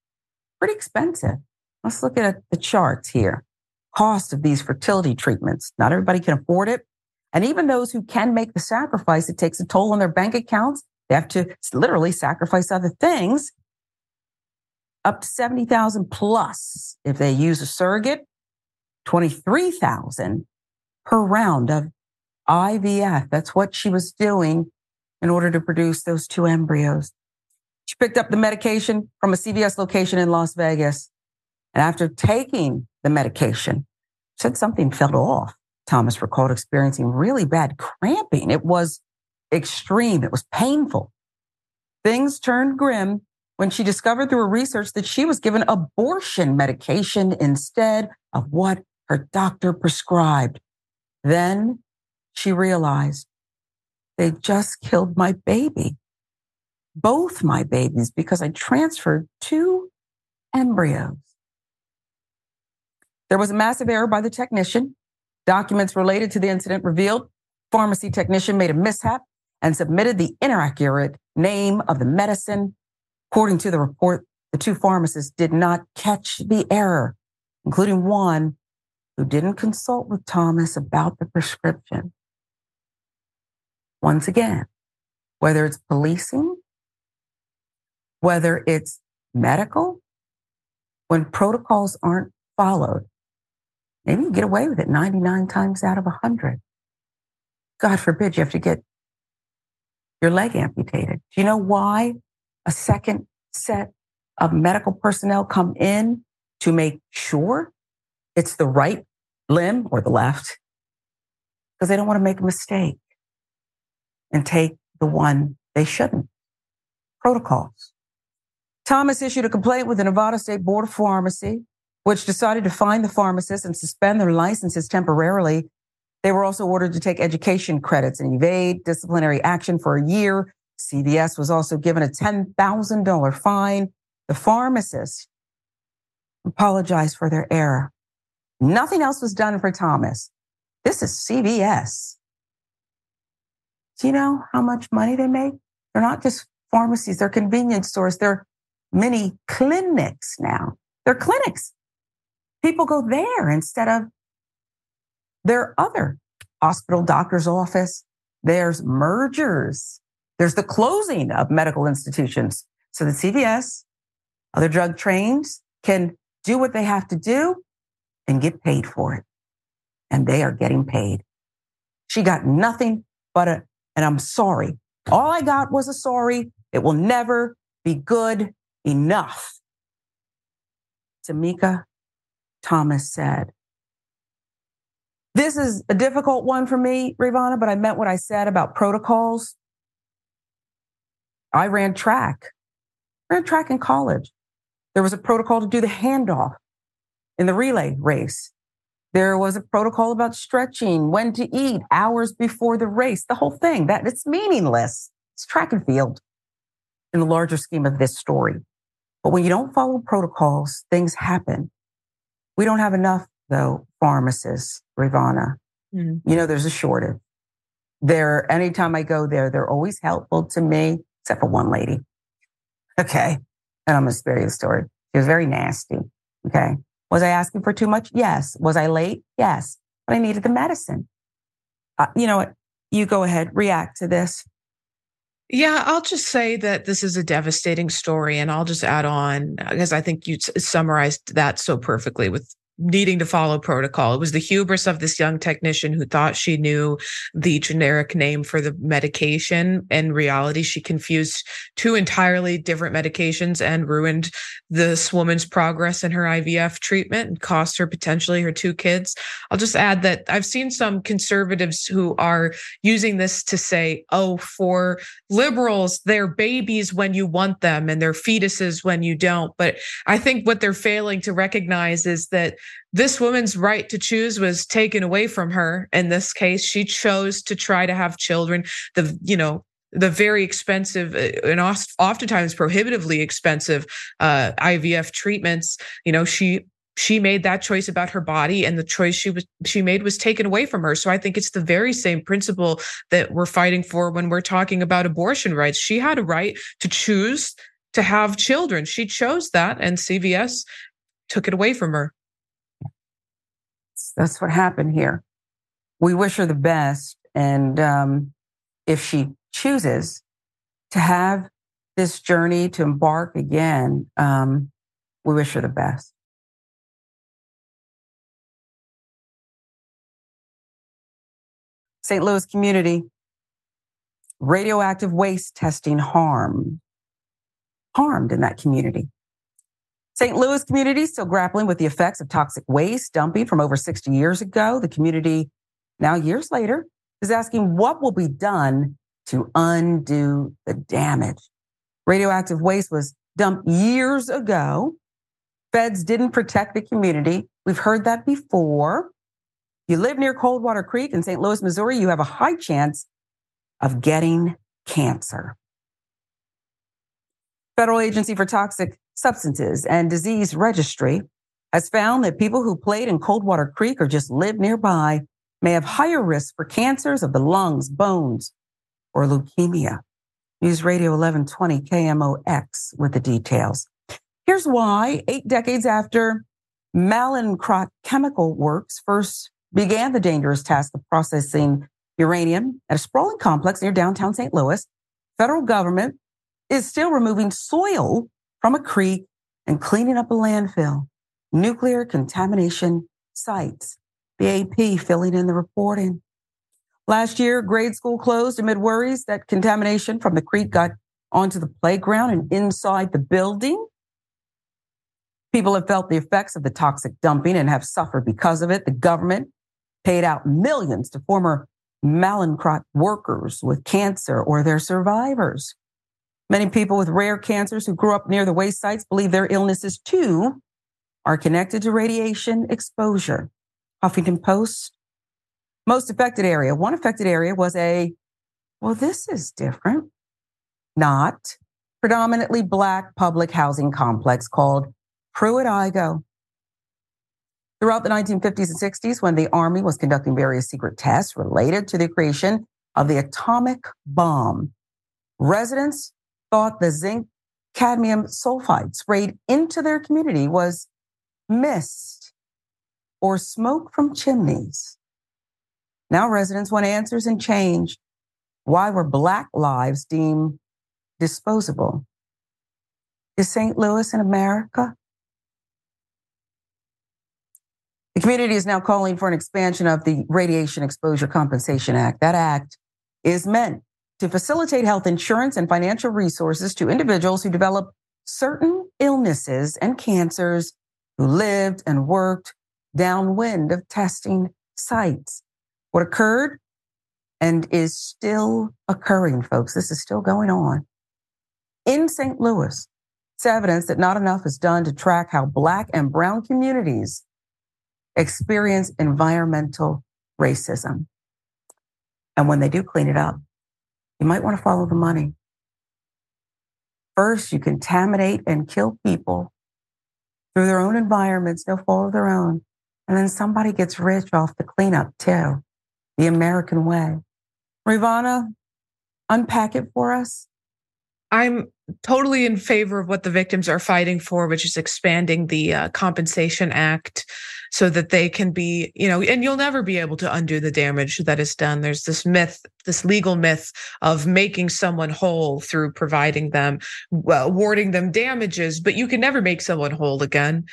pretty expensive. Let's look at the charts here. Cost of these fertility treatments. Not everybody can afford it. And even those who can make the sacrifice, it takes a toll on their bank accounts. They have to literally sacrifice other things. Up to 70,000 plus if they use a surrogate, 23,000 per round of IVF. That's what she was doing in order to produce those two embryos. She picked up the medication from a CVS location in Las Vegas. And after taking the medication, said something felt off. Thomas recalled experiencing really bad cramping. It was extreme. It was painful. Things turned grim when she discovered through her research that she was given abortion medication instead of what her doctor prescribed. Then she realized they just killed my baby, both my babies, because I transferred two embryos. There was a massive error by the technician. Documents related to the incident revealed pharmacy technician made a mishap and submitted the inaccurate name of the medicine. According to the report, the two pharmacists did not catch the error, including one who didn't consult with Thomas about the prescription. Once again, whether it's policing, whether it's medical, when protocols aren't followed, maybe you get away with it 99 times out of 100. God forbid you have to get your leg amputated. Do you know why a second set of medical personnel come in to make sure it's the right limb or the left? Because they don't want to make a mistake and take the one they shouldn't. Protocols. Thomas issued a complaint with the Nevada State Board of Pharmacy, which decided to fine the pharmacists and suspend their licenses temporarily. They were also ordered to take education credits and evade disciplinary action for a year. CVS was also given a $10,000 fine. The pharmacists apologized for their error. Nothing else was done for Thomas. This is CVS. Do you know how much money they make? They're not just pharmacies, they're convenience stores, they're mini clinics now. They're clinics. People go there instead of their other hospital doctor's office. There's mergers. There's the closing of medical institutions so that CVS, other drug trains can do what they have to do and get paid for it. And they are getting paid. She got nothing but a and I'm sorry. All I got was a sorry. It will never be good enough. Tamika Thomas said. This is a difficult one for me, Rayyvana, but I meant what I said about protocols. I ran track, I ran track in college. There was a protocol to do the handoff in the relay race. There was a protocol about stretching, when to eat, hours before the race, the whole thing. That it's meaningless. It's track and field in the larger scheme of this story. But when you don't follow protocols, things happen. We don't have enough though, pharmacists, Rayyvana. Mm-hmm. You know, there's a shortage. There, anytime I go there, they're always helpful to me, except for one lady. Okay. And I'm going to spare you the story. She was very nasty. Okay. Was I asking for too much? Yes. Was I late? Yes. But I needed the medicine. Uh, you know what? You go ahead, react to this. Yeah, I'll just say that this is a devastating story. And I'll just add on uh, because I think you summarized that so perfectly with needing to follow protocol. It was the hubris of this young technician who thought she knew the generic name for the medication. In reality, she confused two entirely different medications and ruined this woman's progress in her IVF treatment and cost her potentially her two kids. I'll just add that I've seen some conservatives who are using this to say, oh, for liberals, they're babies when you want them and they're fetuses when you don't. But I think what they're failing to recognize is that this woman's right to choose was taken away from her. In this case she chose to try to have children. The you know the very expensive uh, and oftentimes prohibitively expensive uh, IVF treatments. You know, she she made that choice about her body and the choice she was she made was taken away from her. So i think it's the very same principle that we're fighting for when we're talking about abortion rights. She had a right to choose to have children. She chose that and cvs took it away from her that's what happened here we wish her the best and um, if she chooses to have this journey to embark again um, we wish her the best St. Louis community, radioactive waste testing harm, harmed in that community. St. Louis community still grappling with the effects of toxic waste dumping from over 60 years ago. The community, now years later, is asking what will be done to undo the damage. Radioactive waste was dumped years ago. Feds didn't protect the community. We've heard that before you live near Coldwater Creek in St. Louis, Missouri, you have a high chance of getting cancer. Federal Agency for Toxic Substances and Disease Registry has found that people who played in Coldwater Creek or just live nearby may have higher risk for cancers of the lungs, bones, or leukemia. News Radio 1120 KMOX with the details. Here's why eight decades after Mallinckrodt Chemical Works first began the dangerous task of processing uranium at a sprawling complex near downtown St. Louis. Federal government is still removing soil from a creek and cleaning up a landfill. Nuclear contamination sites. The AP filling in the reporting. Last year, grade school closed amid worries that contamination from the creek got onto the playground and inside the building. People have felt the effects of the toxic dumping and have suffered because of it. The government paid out millions to former Mallinckrodt workers with cancer or their survivors. Many people with rare cancers who grew up near the waste sites believe their illnesses too are connected to radiation exposure. Huffington Post. Most affected area. One affected area was a, well, this is different. Not predominantly black public housing complex called Pruitt-Igoe. Throughout the 1950s and 60s, when the Army was conducting various secret tests related to the creation of the atomic bomb, residents thought the zinc cadmium sulfide sprayed into their community was mist or smoke from chimneys. Now residents want answers and change. Why were Black lives deemed disposable? Is St. Louis in America? The community is now calling for an expansion of the Radiation Exposure Compensation Act. That act is meant to facilitate health insurance and financial resources to individuals who develop certain illnesses and cancers who lived and worked downwind of testing sites. What occurred and is still occurring, folks, this is still going on in St. Louis. It's evidence that not enough is done to track how Black and Brown communities experience environmental racism. And when they do clean it up, you might want to follow the money. First, you contaminate and kill people through their own environments, no fault of their own. And then somebody gets rich off the cleanup too, the American way. Rayyvana, unpack it for us. I'm totally in favor of what the victims are fighting for, which is expanding the uh, Compensation Act so that they can be, you know, and you'll never be able to undo the damage that is done. There's this myth, this legal myth of making someone whole through providing them, well, awarding them damages, but you can never make someone whole again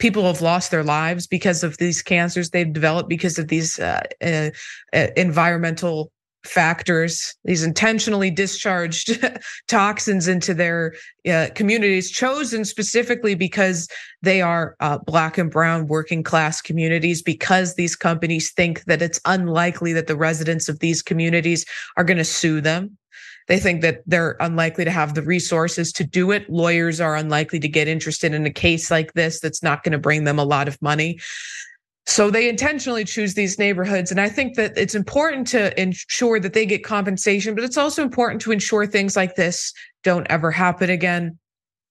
people have lost their lives because of these cancers they've developed because of these uh, uh, uh environmental factors, these intentionally discharged toxins into their uh, communities, chosen specifically because they are uh, Black and Brown working class communities, because these companies think that it's unlikely that the residents of these communities are going to sue them. They think that they're unlikely to have the resources to do it. Lawyers are unlikely to get interested in a case like this that's not going to bring them a lot of money. So they intentionally choose these neighborhoods. And I think that it's important to ensure that they get compensation, but it's also important to ensure things like this don't ever happen again.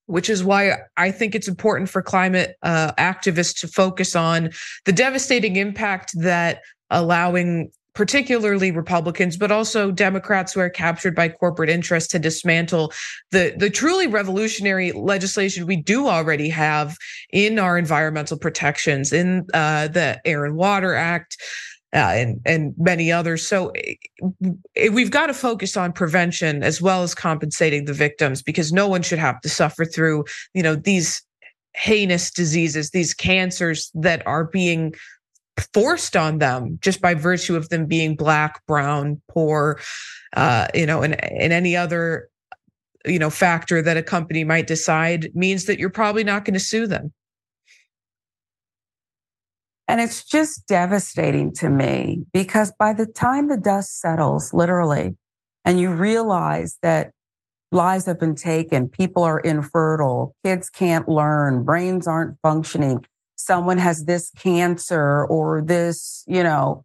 which is why I think it's important for climate uh, activists to focus on the devastating impact that allowing particularly Republicans, but also Democrats who are captured by corporate interests to dismantle the, the truly revolutionary legislation we do already have in our environmental protections, in uh, the Air and Water Act. Uh, and and many others. So eh, eh, we've got to focus on prevention as well as compensating the victims because no one should have to suffer through you know these heinous diseases, these cancers that are being forced on them just by virtue of them being black, brown, poor, uh, you know, and, and any other, you know, factor that a company might decide means that you're probably not going to sue them. And it's just devastating to me because by the time the dust settles, literally, and you realize that lives have been taken, people are infertile, kids can't learn, brains aren't functioning, someone has this cancer or this, you know,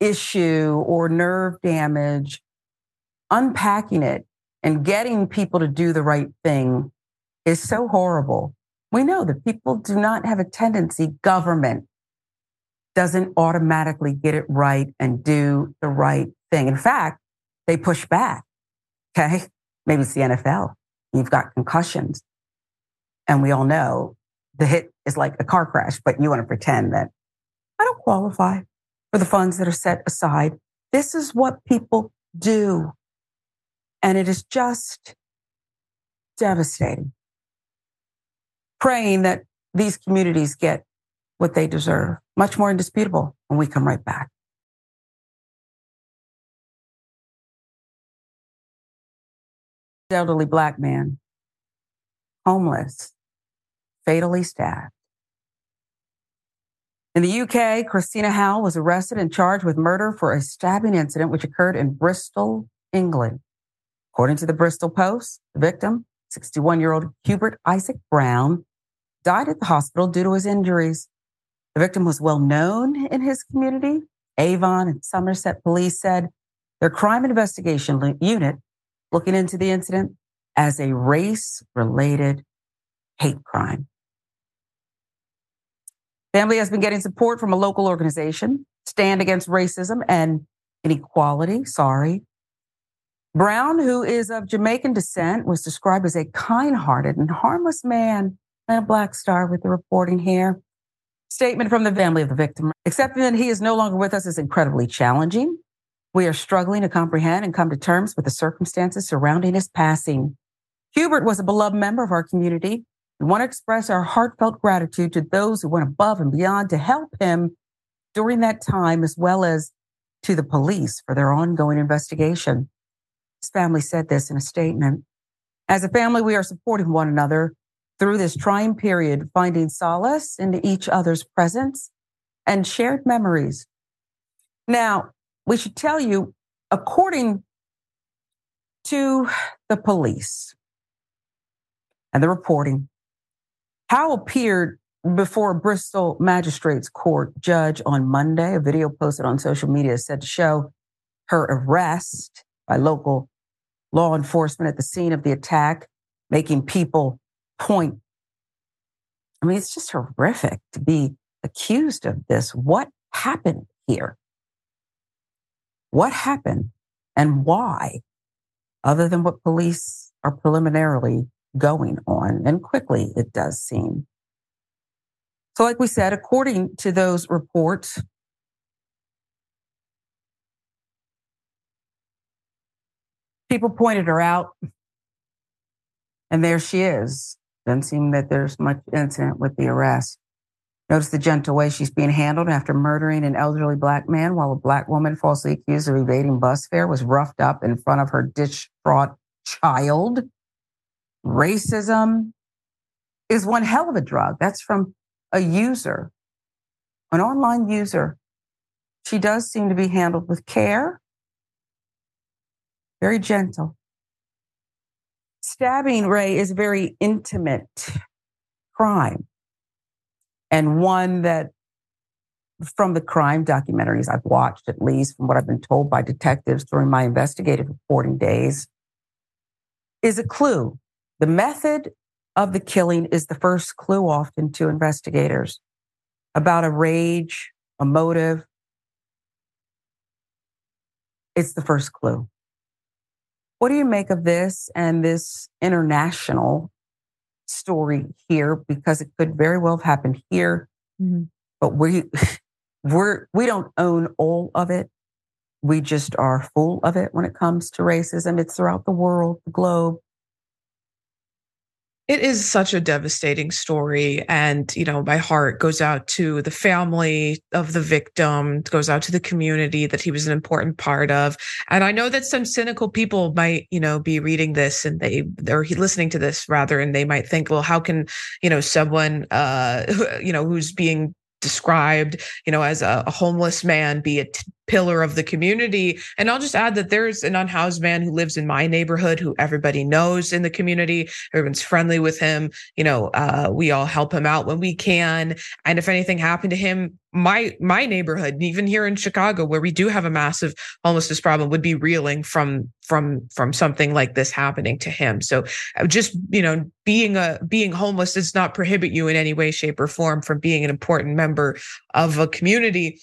issue or nerve damage, unpacking it and getting people to do the right thing is so horrible. We know that people do not have a tendency, government doesn't automatically get it right and do the right thing. In fact, they push back. Okay. Maybe it's the NFL. You've got concussions. And we all know the hit is like a car crash, but you want to pretend that I don't qualify for the funds that are set aside. This is what people do. And it is just devastating. Praying that these communities get what they deserve. Much more indisputable when we come right back. Elderly black man, homeless, fatally stabbed. In the UK, Christina Howe was arrested and charged with murder for a stabbing incident which occurred in Bristol, England. According to the Bristol Post, the victim, 61 year old Hubert Isaac Brown, died at the hospital due to his injuries. The victim was well known in his community. Avon and Somerset police said their crime investigation unit looking into the incident as a race related hate crime. Family has been getting support from a local organization, Stand Against Racism and Inequality. Sorry. Brown, who is of Jamaican descent, was described as a kind hearted and harmless man and a black star with the reporting here. Statement from the family of the victim. Accepting that he is no longer with us is incredibly challenging. We are struggling to comprehend and come to terms with the circumstances surrounding his passing. Hubert was a beloved member of our community we want to express our heartfelt gratitude to those who went above and beyond to help him during that time, as well as to the police for their ongoing investigation. His family said this in a statement. As a family, we are supporting one another through this trying period, finding solace in each other's presence and shared memories. Now, we should tell you, according to the police and the reporting, Howell appeared before a Bristol magistrates court judge on Monday. A video posted on social media said to show her arrest by local law enforcement at the scene of the attack, making people point. I mean, it's just horrific to be accused of this. What happened here? What happened and why, other than what police are preliminarily going on, and quickly it does seem. So, like we said, according to those reports, people pointed her out, and there she is. Doesn't seem that there's much incident with the arrest. Notice the gentle way she's being handled after murdering an elderly black man while a black woman falsely accused of evading bus fare was roughed up in front of her distraught child. Racism is one hell of a drug. That's from a user, an online user. She does seem to be handled with care, very gentle. Stabbing, Ray, is a very intimate crime and one that from the crime documentaries I've watched, at least from what I've been told by detectives during my investigative reporting days, is a clue the method of the killing is the first clue often to investigators about a rage, a motive. It's the first clue. What do you make of this and this international story here? Because it could very well have happened here, mm-hmm. but we we're we don't own all of it. We just are full of it when it comes to racism. It's throughout the world, the globe. It is such a devastating story. And, you know, my heart goes out to the family of the victim, goes out to the community that he was an important part of. And I know that some cynical people might, you know, be reading this and they, or listening to this rather, and they might think, well, how can, you know, someone, uh, you know, who's being described, you know, as a, a homeless man be a t- pillar of the community. And I'll just add that there's an unhoused man who lives in my neighborhood who everybody knows in the community. Everyone's friendly with him. You know, uh, we all help him out when we can. And if anything happened to him, my my neighborhood, even here in Chicago, where we do have a massive homelessness problem, would be reeling from from from something like this happening to him. So uh, just you know, being a being homeless does not prohibit you in any way, shape, or form from being an important member of a community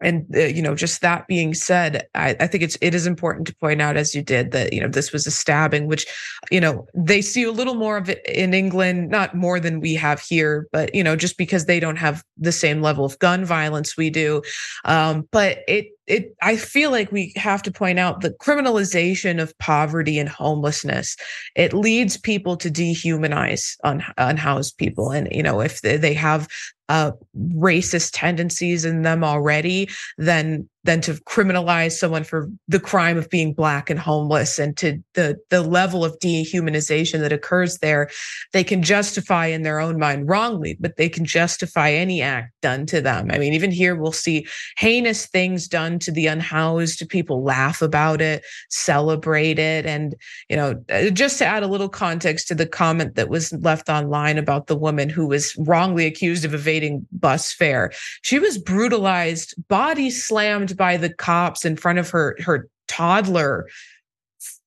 and uh, you know just that being said I, I, think it's it is important to point out as you did that you know this was a stabbing which you know they see a little more of it in england not more than we have here but you know just because they don't have the same level of gun violence we do. Um, but it it I feel like we have to point out the criminalization of poverty and homelessness. It leads people to dehumanize un, unhoused people, and you know if they have uh, racist tendencies in them already, then than to criminalize someone for the crime of being black and homeless and to the the level of dehumanization that occurs there they can justify in their own mind wrongly but they can justify any act done to them. I mean even here we'll see heinous things done to the unhoused people laugh about it celebrate it and you know uh, just to add a little context to the comment that was left online about the woman who was wrongly accused of evading bus fare she was brutalized body slammed by the cops in front of her her toddler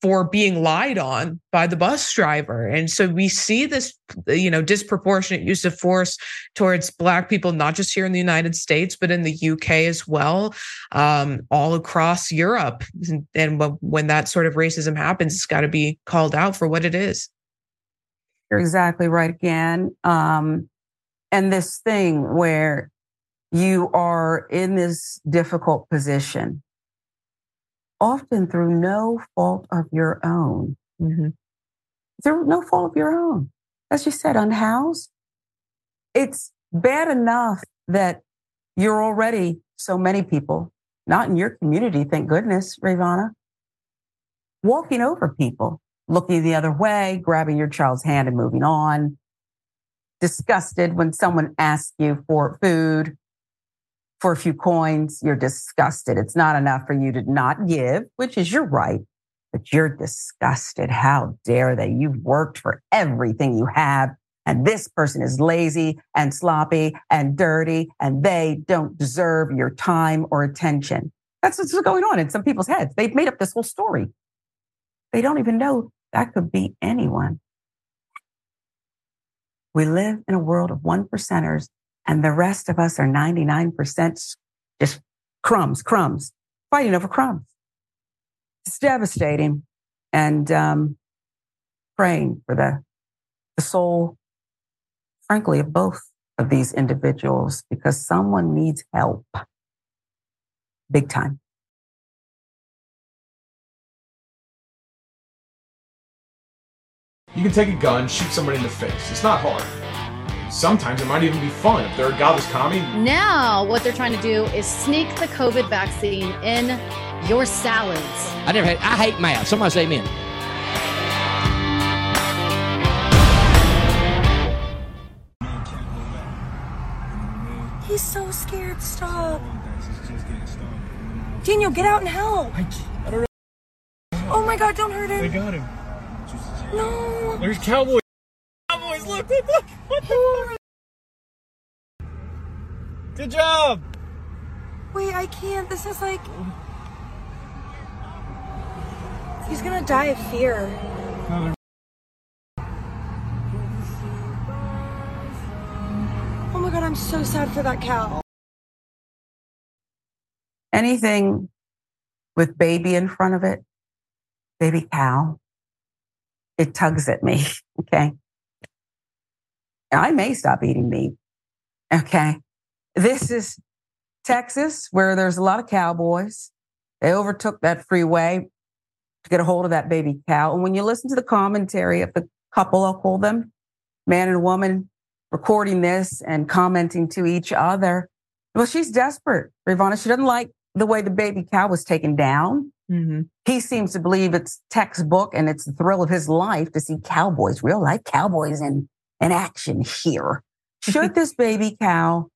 for being lied on by the bus driver. And so we see this, you know, disproportionate use of force towards Black people, not just here in the United States, but in the UK as well, um, all across Europe. And when that sort of racism happens, it's got to be called out for what it is. You're exactly right again. Um, and this thing where you are in this difficult position, often through no fault of your own. Mm-hmm. Through no fault of your own. As you said, unhoused. It's bad enough that you're already so many people, not in your community, thank goodness, Rayyvana, walking over people, looking the other way, grabbing your child's hand and moving on, disgusted when someone asks you for food, for a few coins, you're disgusted. It's not enough for you to not give, which is your right, but you're disgusted. How dare they? You've worked for everything you have. And this person is lazy and sloppy and dirty, and they don't deserve your time or attention. That's what's going on in some people's heads. They've made up this whole story. They don't even know that could be anyone. We live in a world of one percenters and the rest of us are 99% just crumbs, crumbs, fighting over crumbs. It's devastating. And um, praying for the, the soul, frankly, of both of these individuals because someone needs help big time. You can take a gun, shoot somebody in the face. It's not hard. Sometimes it might even be fun if they're a godless commie. Now, what they're trying to do is sneak the COVID vaccine in your salads. I never had, I hate math. Somebody say amen. He's so scared. Stop. Daniel, get out and help. I, I don't know. Oh my god, don't hurt him. They got him. No. There's Cowboy. Cowboys, look, look, look. What the Good job. Wait, I can't. This is like... He's gonna die of fear. Oh my god, I'm so sad for that cow. Anything with baby in front of it, baby cow, it tugs at me. Okay. I may stop eating meat. Okay. This is Texas, where there's a lot of cowboys. They overtook that freeway to get a hold of that baby cow. And when you listen to the commentary of the couple, I'll call them, man and woman, recording this and commenting to each other, well, she's desperate, Rayyvana. She doesn't like the way the baby cow was taken down. Mm-hmm. He seems to believe it's textbook and it's the thrill of his life to see cowboys, real life cowboys in, in action here. Should this baby cow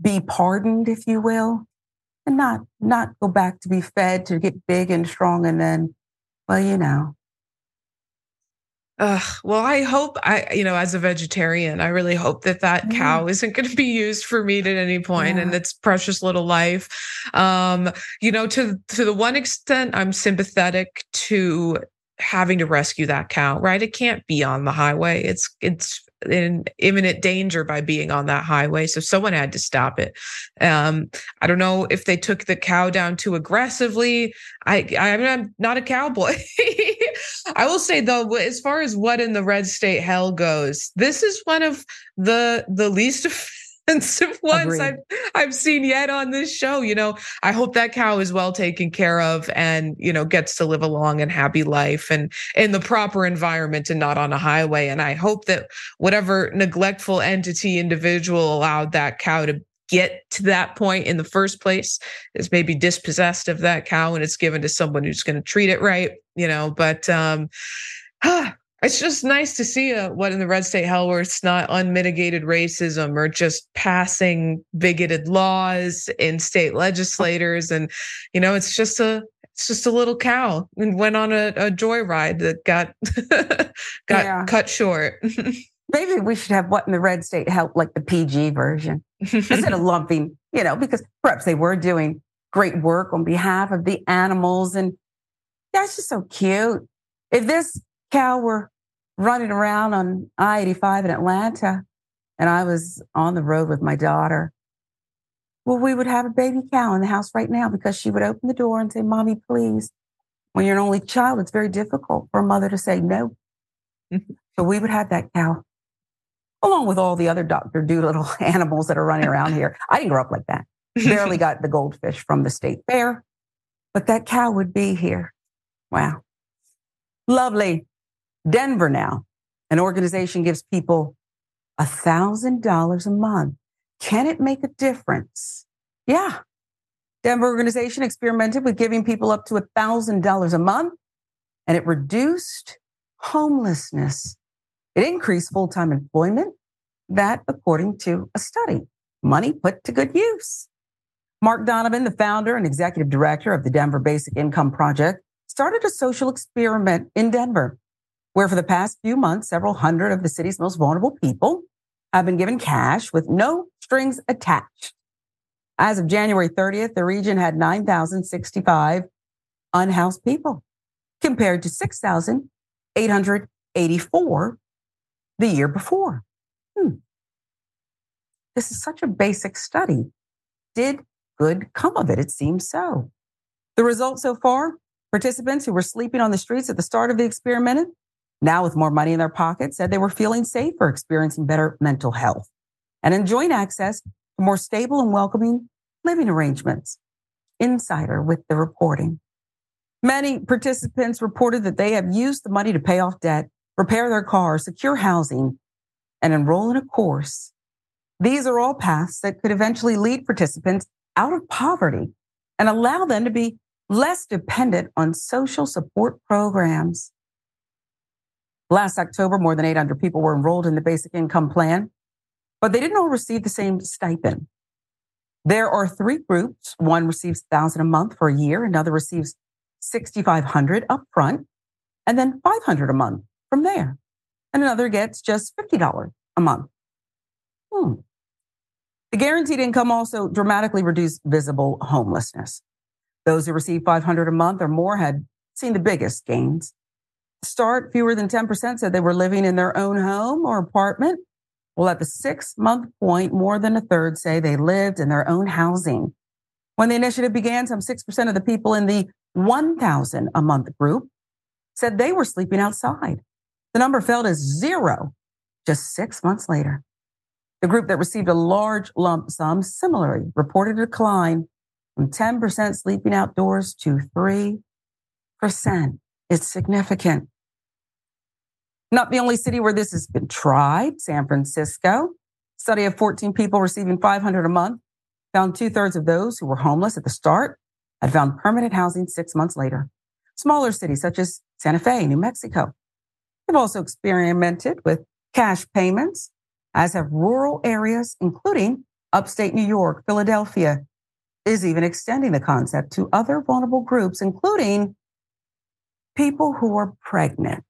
be pardoned, if you will, and not not go back to be fed to get big and strong and then, well, you know, uh, well, I hope I, you know, as a vegetarian, I really hope that that mm. cow isn't going to be used for meat at any point yeah. and its precious little life. Um, you know, to to the one extent, I'm sympathetic to having to rescue that cow. Right? It can't be on the highway. It's it's in imminent danger by being on that highway. So someone had to stop it. Um, I don't know if they took the cow down too aggressively. I, I mean, I'm not a cowboy. I will say though, as far as what in the red state hell goes, this is one of the the least expensive ones I've, I've seen yet on this show. You know, I hope that cow is well taken care of and, you know, gets to live a long and happy life and in the proper environment and not on a highway. And I hope that whatever neglectful entity individual allowed that cow to get to that point in the first place is maybe dispossessed of that cow and it's given to someone who's going to treat it right, you know, but um it's just nice to see a, what in the red state hell where it's not unmitigated racism or just passing bigoted laws in state legislators and you know it's just a it's just a little cow and went on a, a joyride that got got yeah. cut short. Maybe we should have what in the red state hell like the pg version. Instead of lumping you know because perhaps they were doing great work on behalf of the animals and that's just so cute. If this cow were running around on I 85 in Atlanta and I was on the road with my daughter, well, we would have a baby cow in the house right now because she would open the door and say, Mommy, please. When you're an only child, it's very difficult for a mother to say no. so we would have that cow along with all the other Dr. Dolittle animals that are running around here. I didn't grow up like that. Barely got the goldfish from the state fair, but that cow would be here. Wow. Lovely. Denver now, an organization gives people $1,000 a month. Can it make a difference? Yeah. Denver organization experimented with giving people up to $1,000 a month and it reduced homelessness. It increased full time employment. That, according to a study, money put to good use. Mark Donovan, the founder and executive director of the Denver Basic Income Project, started a social experiment in Denver where for the past few months, several hundred of the city's most vulnerable people have been given cash with no strings attached. As of January 30th, the region had 9,065 unhoused people compared to 6,884 the year before. Hmm. This is such a basic study. Did good come of it? It seems so. The results so far participants who were sleeping on the streets at the start of the experiment now with more money in their pockets, said they were feeling safer, experiencing better mental health, and enjoying access to more stable and welcoming living arrangements. Insider with the reporting. Many participants reported that they have used the money to pay off debt, repair their car, secure housing, and enroll in a course. These are all paths that could eventually lead participants out of poverty and allow them to be less dependent on social support programs. Last October, more than 800 people were enrolled in the basic income plan, but they didn't all receive the same stipend. There are three groups. One receives 1000 a month for a year, another receives 6500 upfront, and then 500 a month from there. And another gets just $50 a month. Hmm. The guaranteed income also dramatically reduced visible homelessness. Those who received 500 a month or more had seen the biggest gains start, fewer than 10% said they were living in their own home or apartment. Well, at the six month point, more than a third say they lived in their own housing. When the initiative began, some 6% of the people in the 1,000 a month group said they were sleeping outside. The number fell to zero just six months later. The group that received a large lump sum similarly reported a decline from 10% sleeping outdoors to 3%. It's significant. Not the only city where this has been tried, San Francisco. Study of 14 people receiving 500 a month found two thirds of those who were homeless at the start had found permanent housing six months later. Smaller cities such as Santa Fe, New Mexico, have also experimented with cash payments, as have rural areas, including upstate New York, Philadelphia, is even extending the concept to other vulnerable groups, including people who are pregnant.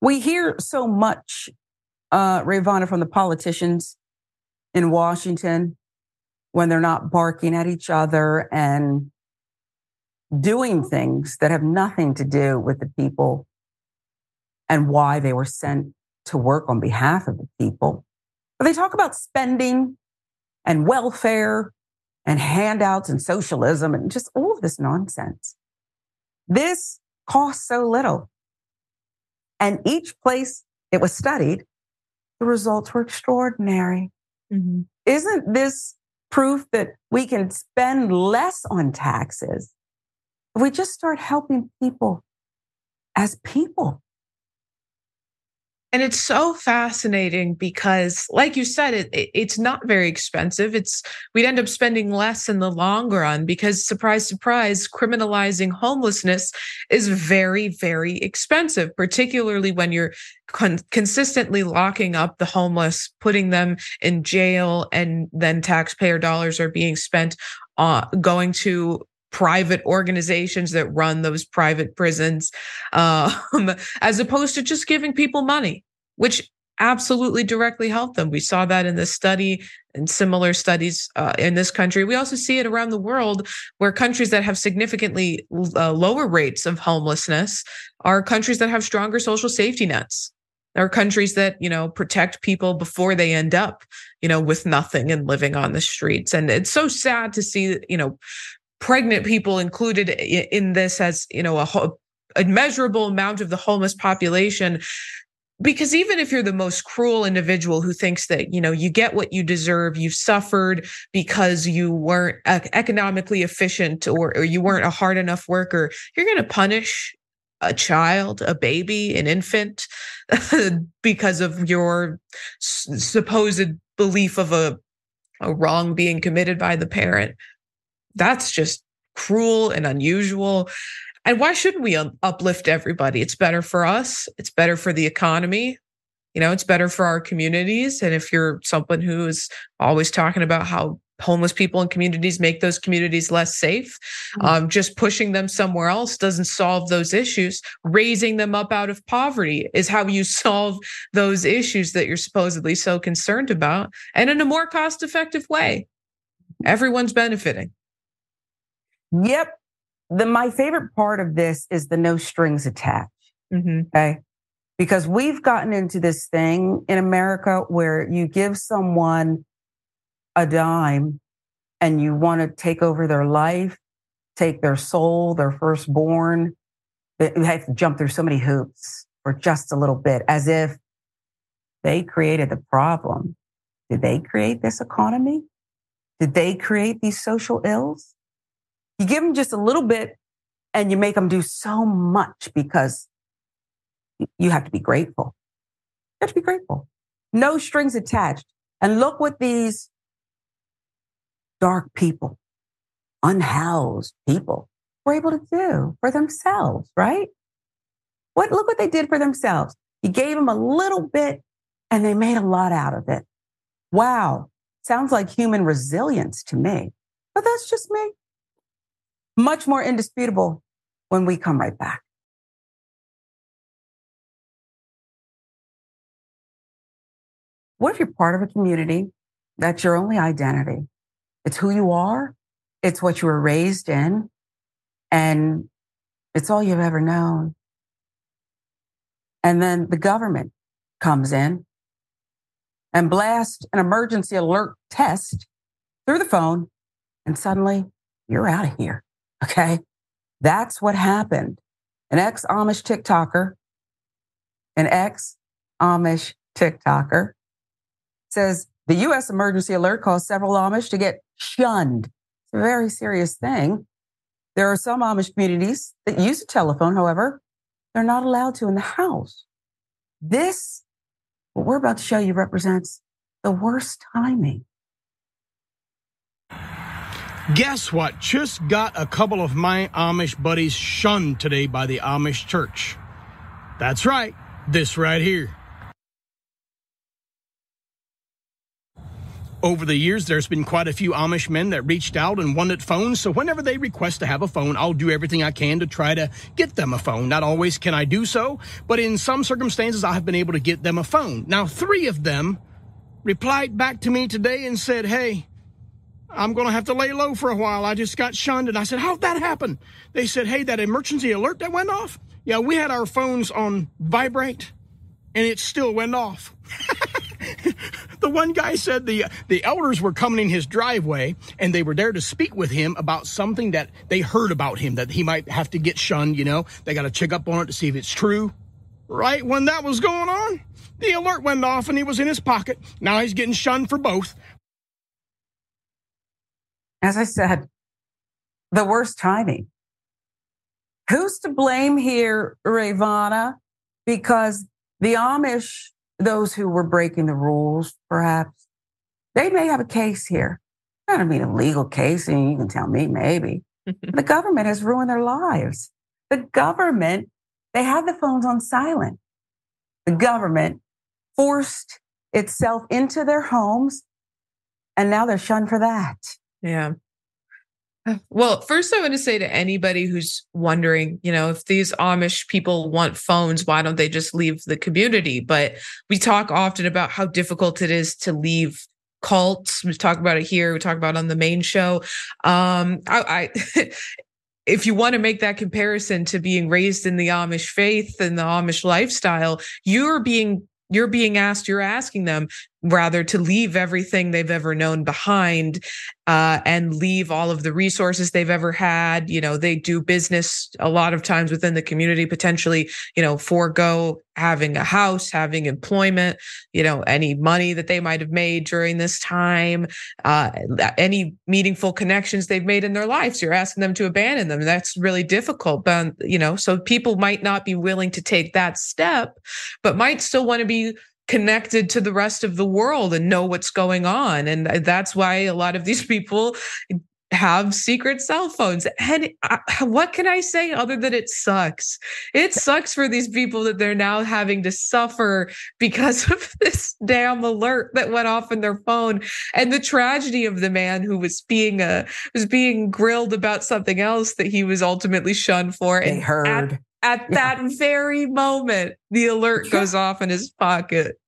We hear so much, uh, from the politicians in Washington when they're not barking at each other and doing things that have nothing to do with the people and why they were sent to work on behalf of the people. But they talk about spending and welfare and handouts and socialism and just all of this nonsense. This costs so little. And each place it was studied, the results were extraordinary. Mm-hmm. Isn't this proof that we can spend less on taxes if we just start helping people as people? And it's so fascinating because, like you said, it, it, it's not very expensive. It's we'd end up spending less in the long run because, surprise, surprise, criminalizing homelessness is very, very expensive, particularly when you're con- consistently locking up the homeless, putting them in jail, and then taxpayer dollars are being spent uh, going to private organizations that run those private prisons, um, as opposed to just giving people money, which absolutely directly help them. We saw that in this study and similar studies uh, in this country. We also see it around the world where countries that have significantly uh, lower rates of homelessness are countries that have stronger social safety nets. Are countries that, you know, protect people before they end up, you know, with nothing and living on the streets. And it's so sad to see, you know, pregnant people included in this as you know a, a measurable amount of the homeless population. Because even if you're the most cruel individual who thinks that you know you get what you deserve you've suffered because you weren't economically efficient or, or you weren't a hard enough worker you're going to punish a child a baby an infant because of your supposed belief of a, a wrong being committed by the parent that's just cruel and unusual. And why shouldn't we uplift everybody? It's better for us, it's better for the economy. You know, it's better for our communities. And if you're someone who is always talking about how homeless people in communities make those communities less safe. Mm-hmm. Um, just pushing them somewhere else doesn't solve those issues. Raising them up out of poverty is how you solve those issues that you're supposedly so concerned about and in a more cost effective way. Everyone's benefiting. Yep. The my favorite part of this is the no strings attached. Mm-hmm. Okay. Because we've gotten into this thing in America where you give someone a dime and you want to take over their life, take their soul, their firstborn. They have to jump through so many hoops for just a little bit, as if they created the problem. Did they create this economy? Did they create these social ills? You give them just a little bit and you make them do so much because you have to be grateful. You have to be grateful. No strings attached. And look what these dark people, unhoused people were able to do for themselves, right? What, look what they did for themselves. You gave them a little bit and they made a lot out of it. Wow. Sounds like human resilience to me, but that's just me much more indisputable when we come right back. What if you're part of a community that's your only identity? It's who you are. It's what you were raised in. And it's all you've ever known. And then the government comes in and blasts an emergency alert test through the phone, and suddenly you're out of here. Okay. That's what happened. An ex Amish TikToker, an ex Amish TikToker says the U.S. emergency alert caused several Amish to get shunned. It's a very serious thing. There are some Amish communities that use a telephone. However, they're not allowed to in the house. This, what we're about to show you, represents the worst timing. Guess what? Just got a couple of my Amish buddies shunned today by the Amish church. That's right, this right here. Over the years, there's been quite a few Amish men that reached out and wanted phones. So whenever they request to have a phone, I'll do everything I can to try to get them a phone. Not always can I do so, but in some circumstances, I have been able to get them a phone. Now, three of them replied back to me today and said, Hey, I'm going to have to lay low for a while. I just got shunned. And I said, How'd that happen? They said, Hey, that emergency alert that went off? Yeah, we had our phones on vibrate and it still went off. the one guy said the the elders were coming in his driveway and they were there to speak with him about something that they heard about him that he might have to get shunned, you know. They got to check up on it to see if it's true. Right when that was going on, the alert went off and he was in his pocket. Now he's getting shunned for both. As I said, the worst timing. Who's to blame here, Rayyvana? Because the Amish those who were breaking the rules, perhaps, they may have a case here. I don't mean a legal case, and you can tell me maybe. the government has ruined their lives. The government, they had the phones on silent. The government forced itself into their homes, and now they're shunned for that. Yeah. Well, first, I want to say to anybody who's wondering, you know, if these Amish people want phones, why don't they just leave the community? But we talk often about how difficult it is to leave cults. We talk about it here. We talk about it on the main show. Um, I, I if you want to make that comparison to being raised in the Amish faith and the Amish lifestyle, you're being you're being asked, you're asking them rather to leave everything they've ever known behind uh, and leave all of the resources they've ever had. You know, they do business a lot of times within the community, potentially, you know, forego having a house, having employment, you know, any money that they might have made during this time, uh, any meaningful connections they've made in their lives. You're asking them to abandon them. That's really difficult. But, you know, so people might not be willing to take that step, but might still want to be connected to the rest of the world and know what's going on. And that's why a lot of these people have secret cell phones. And I, what can I say other than it sucks? It sucks for these people that they're now having to suffer because of this damn alert that went off in their phone and the tragedy of the man who was being uh was being grilled about something else that he was ultimately shunned for. They and heard. At, at that very moment, the alert goes off in his pocket.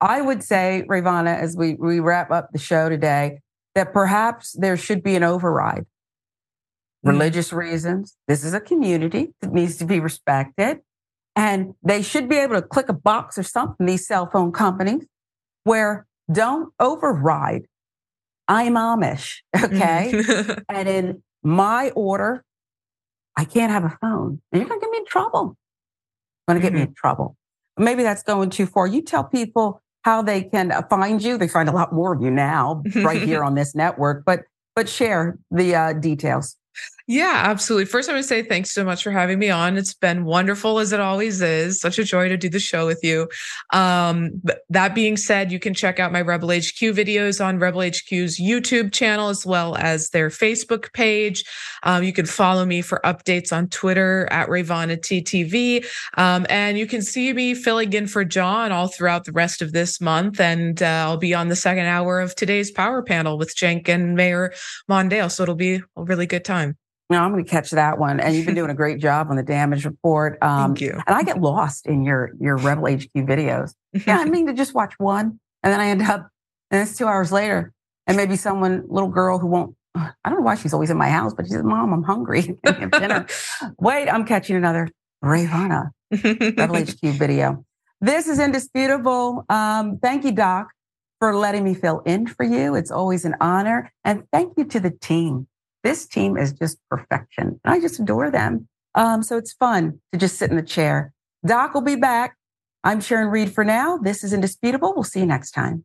I would say, Rayyvana, as we, we wrap up the show today, that perhaps there should be an override. Mm-hmm. Religious reasons. This is a community that needs to be respected. And they should be able to click a box or something, these cell phone companies, where don't override. I'm Amish, okay? Mm-hmm. and in my order, I can't have a phone. And you're going to get me in trouble. Going to get mm-hmm. me in trouble. Maybe that's going too far. You tell people how they can uh, find you. They find a lot more of you now right here on this network, but but share the uh, details. Yeah, absolutely. First, I want to say thanks so much for having me on. It's been wonderful as it always is. Such a joy to do the show with you. Um, that being said, you can check out my Rebel HQ videos on Rebel HQ's YouTube channel as well as their Facebook page. Um, you can follow me for updates on Twitter at Rayyvana TTV. Um, and you can see me filling in for John all throughout the rest of this month. And uh, I'll be on the second hour of today's power panel with Cenk and Mayor Mondale. So it'll be a really good time. No, I'm going to catch that one. And you've been doing a great job on the damage report. Um, Thank you. And I get lost in your your Rebel HQ videos. Yeah, I mean to just watch one, and then I end up, and it's two hours later, and maybe someone, little girl who won't. I don't know why she's always in my house, but she says, "Mom, I'm hungry. dinner." Wait, I'm catching another Rayyvana Rebel HQ video. This is indisputable. Um, thank you, Doc. for letting me fill in for you. It's always an honor. And thank you to the team. This team is just perfection. And I just adore them. Um, so it's fun to just sit in the chair. Doc will be back. I'm Sharon Reed for now. This is Indisputable. We'll see you next time.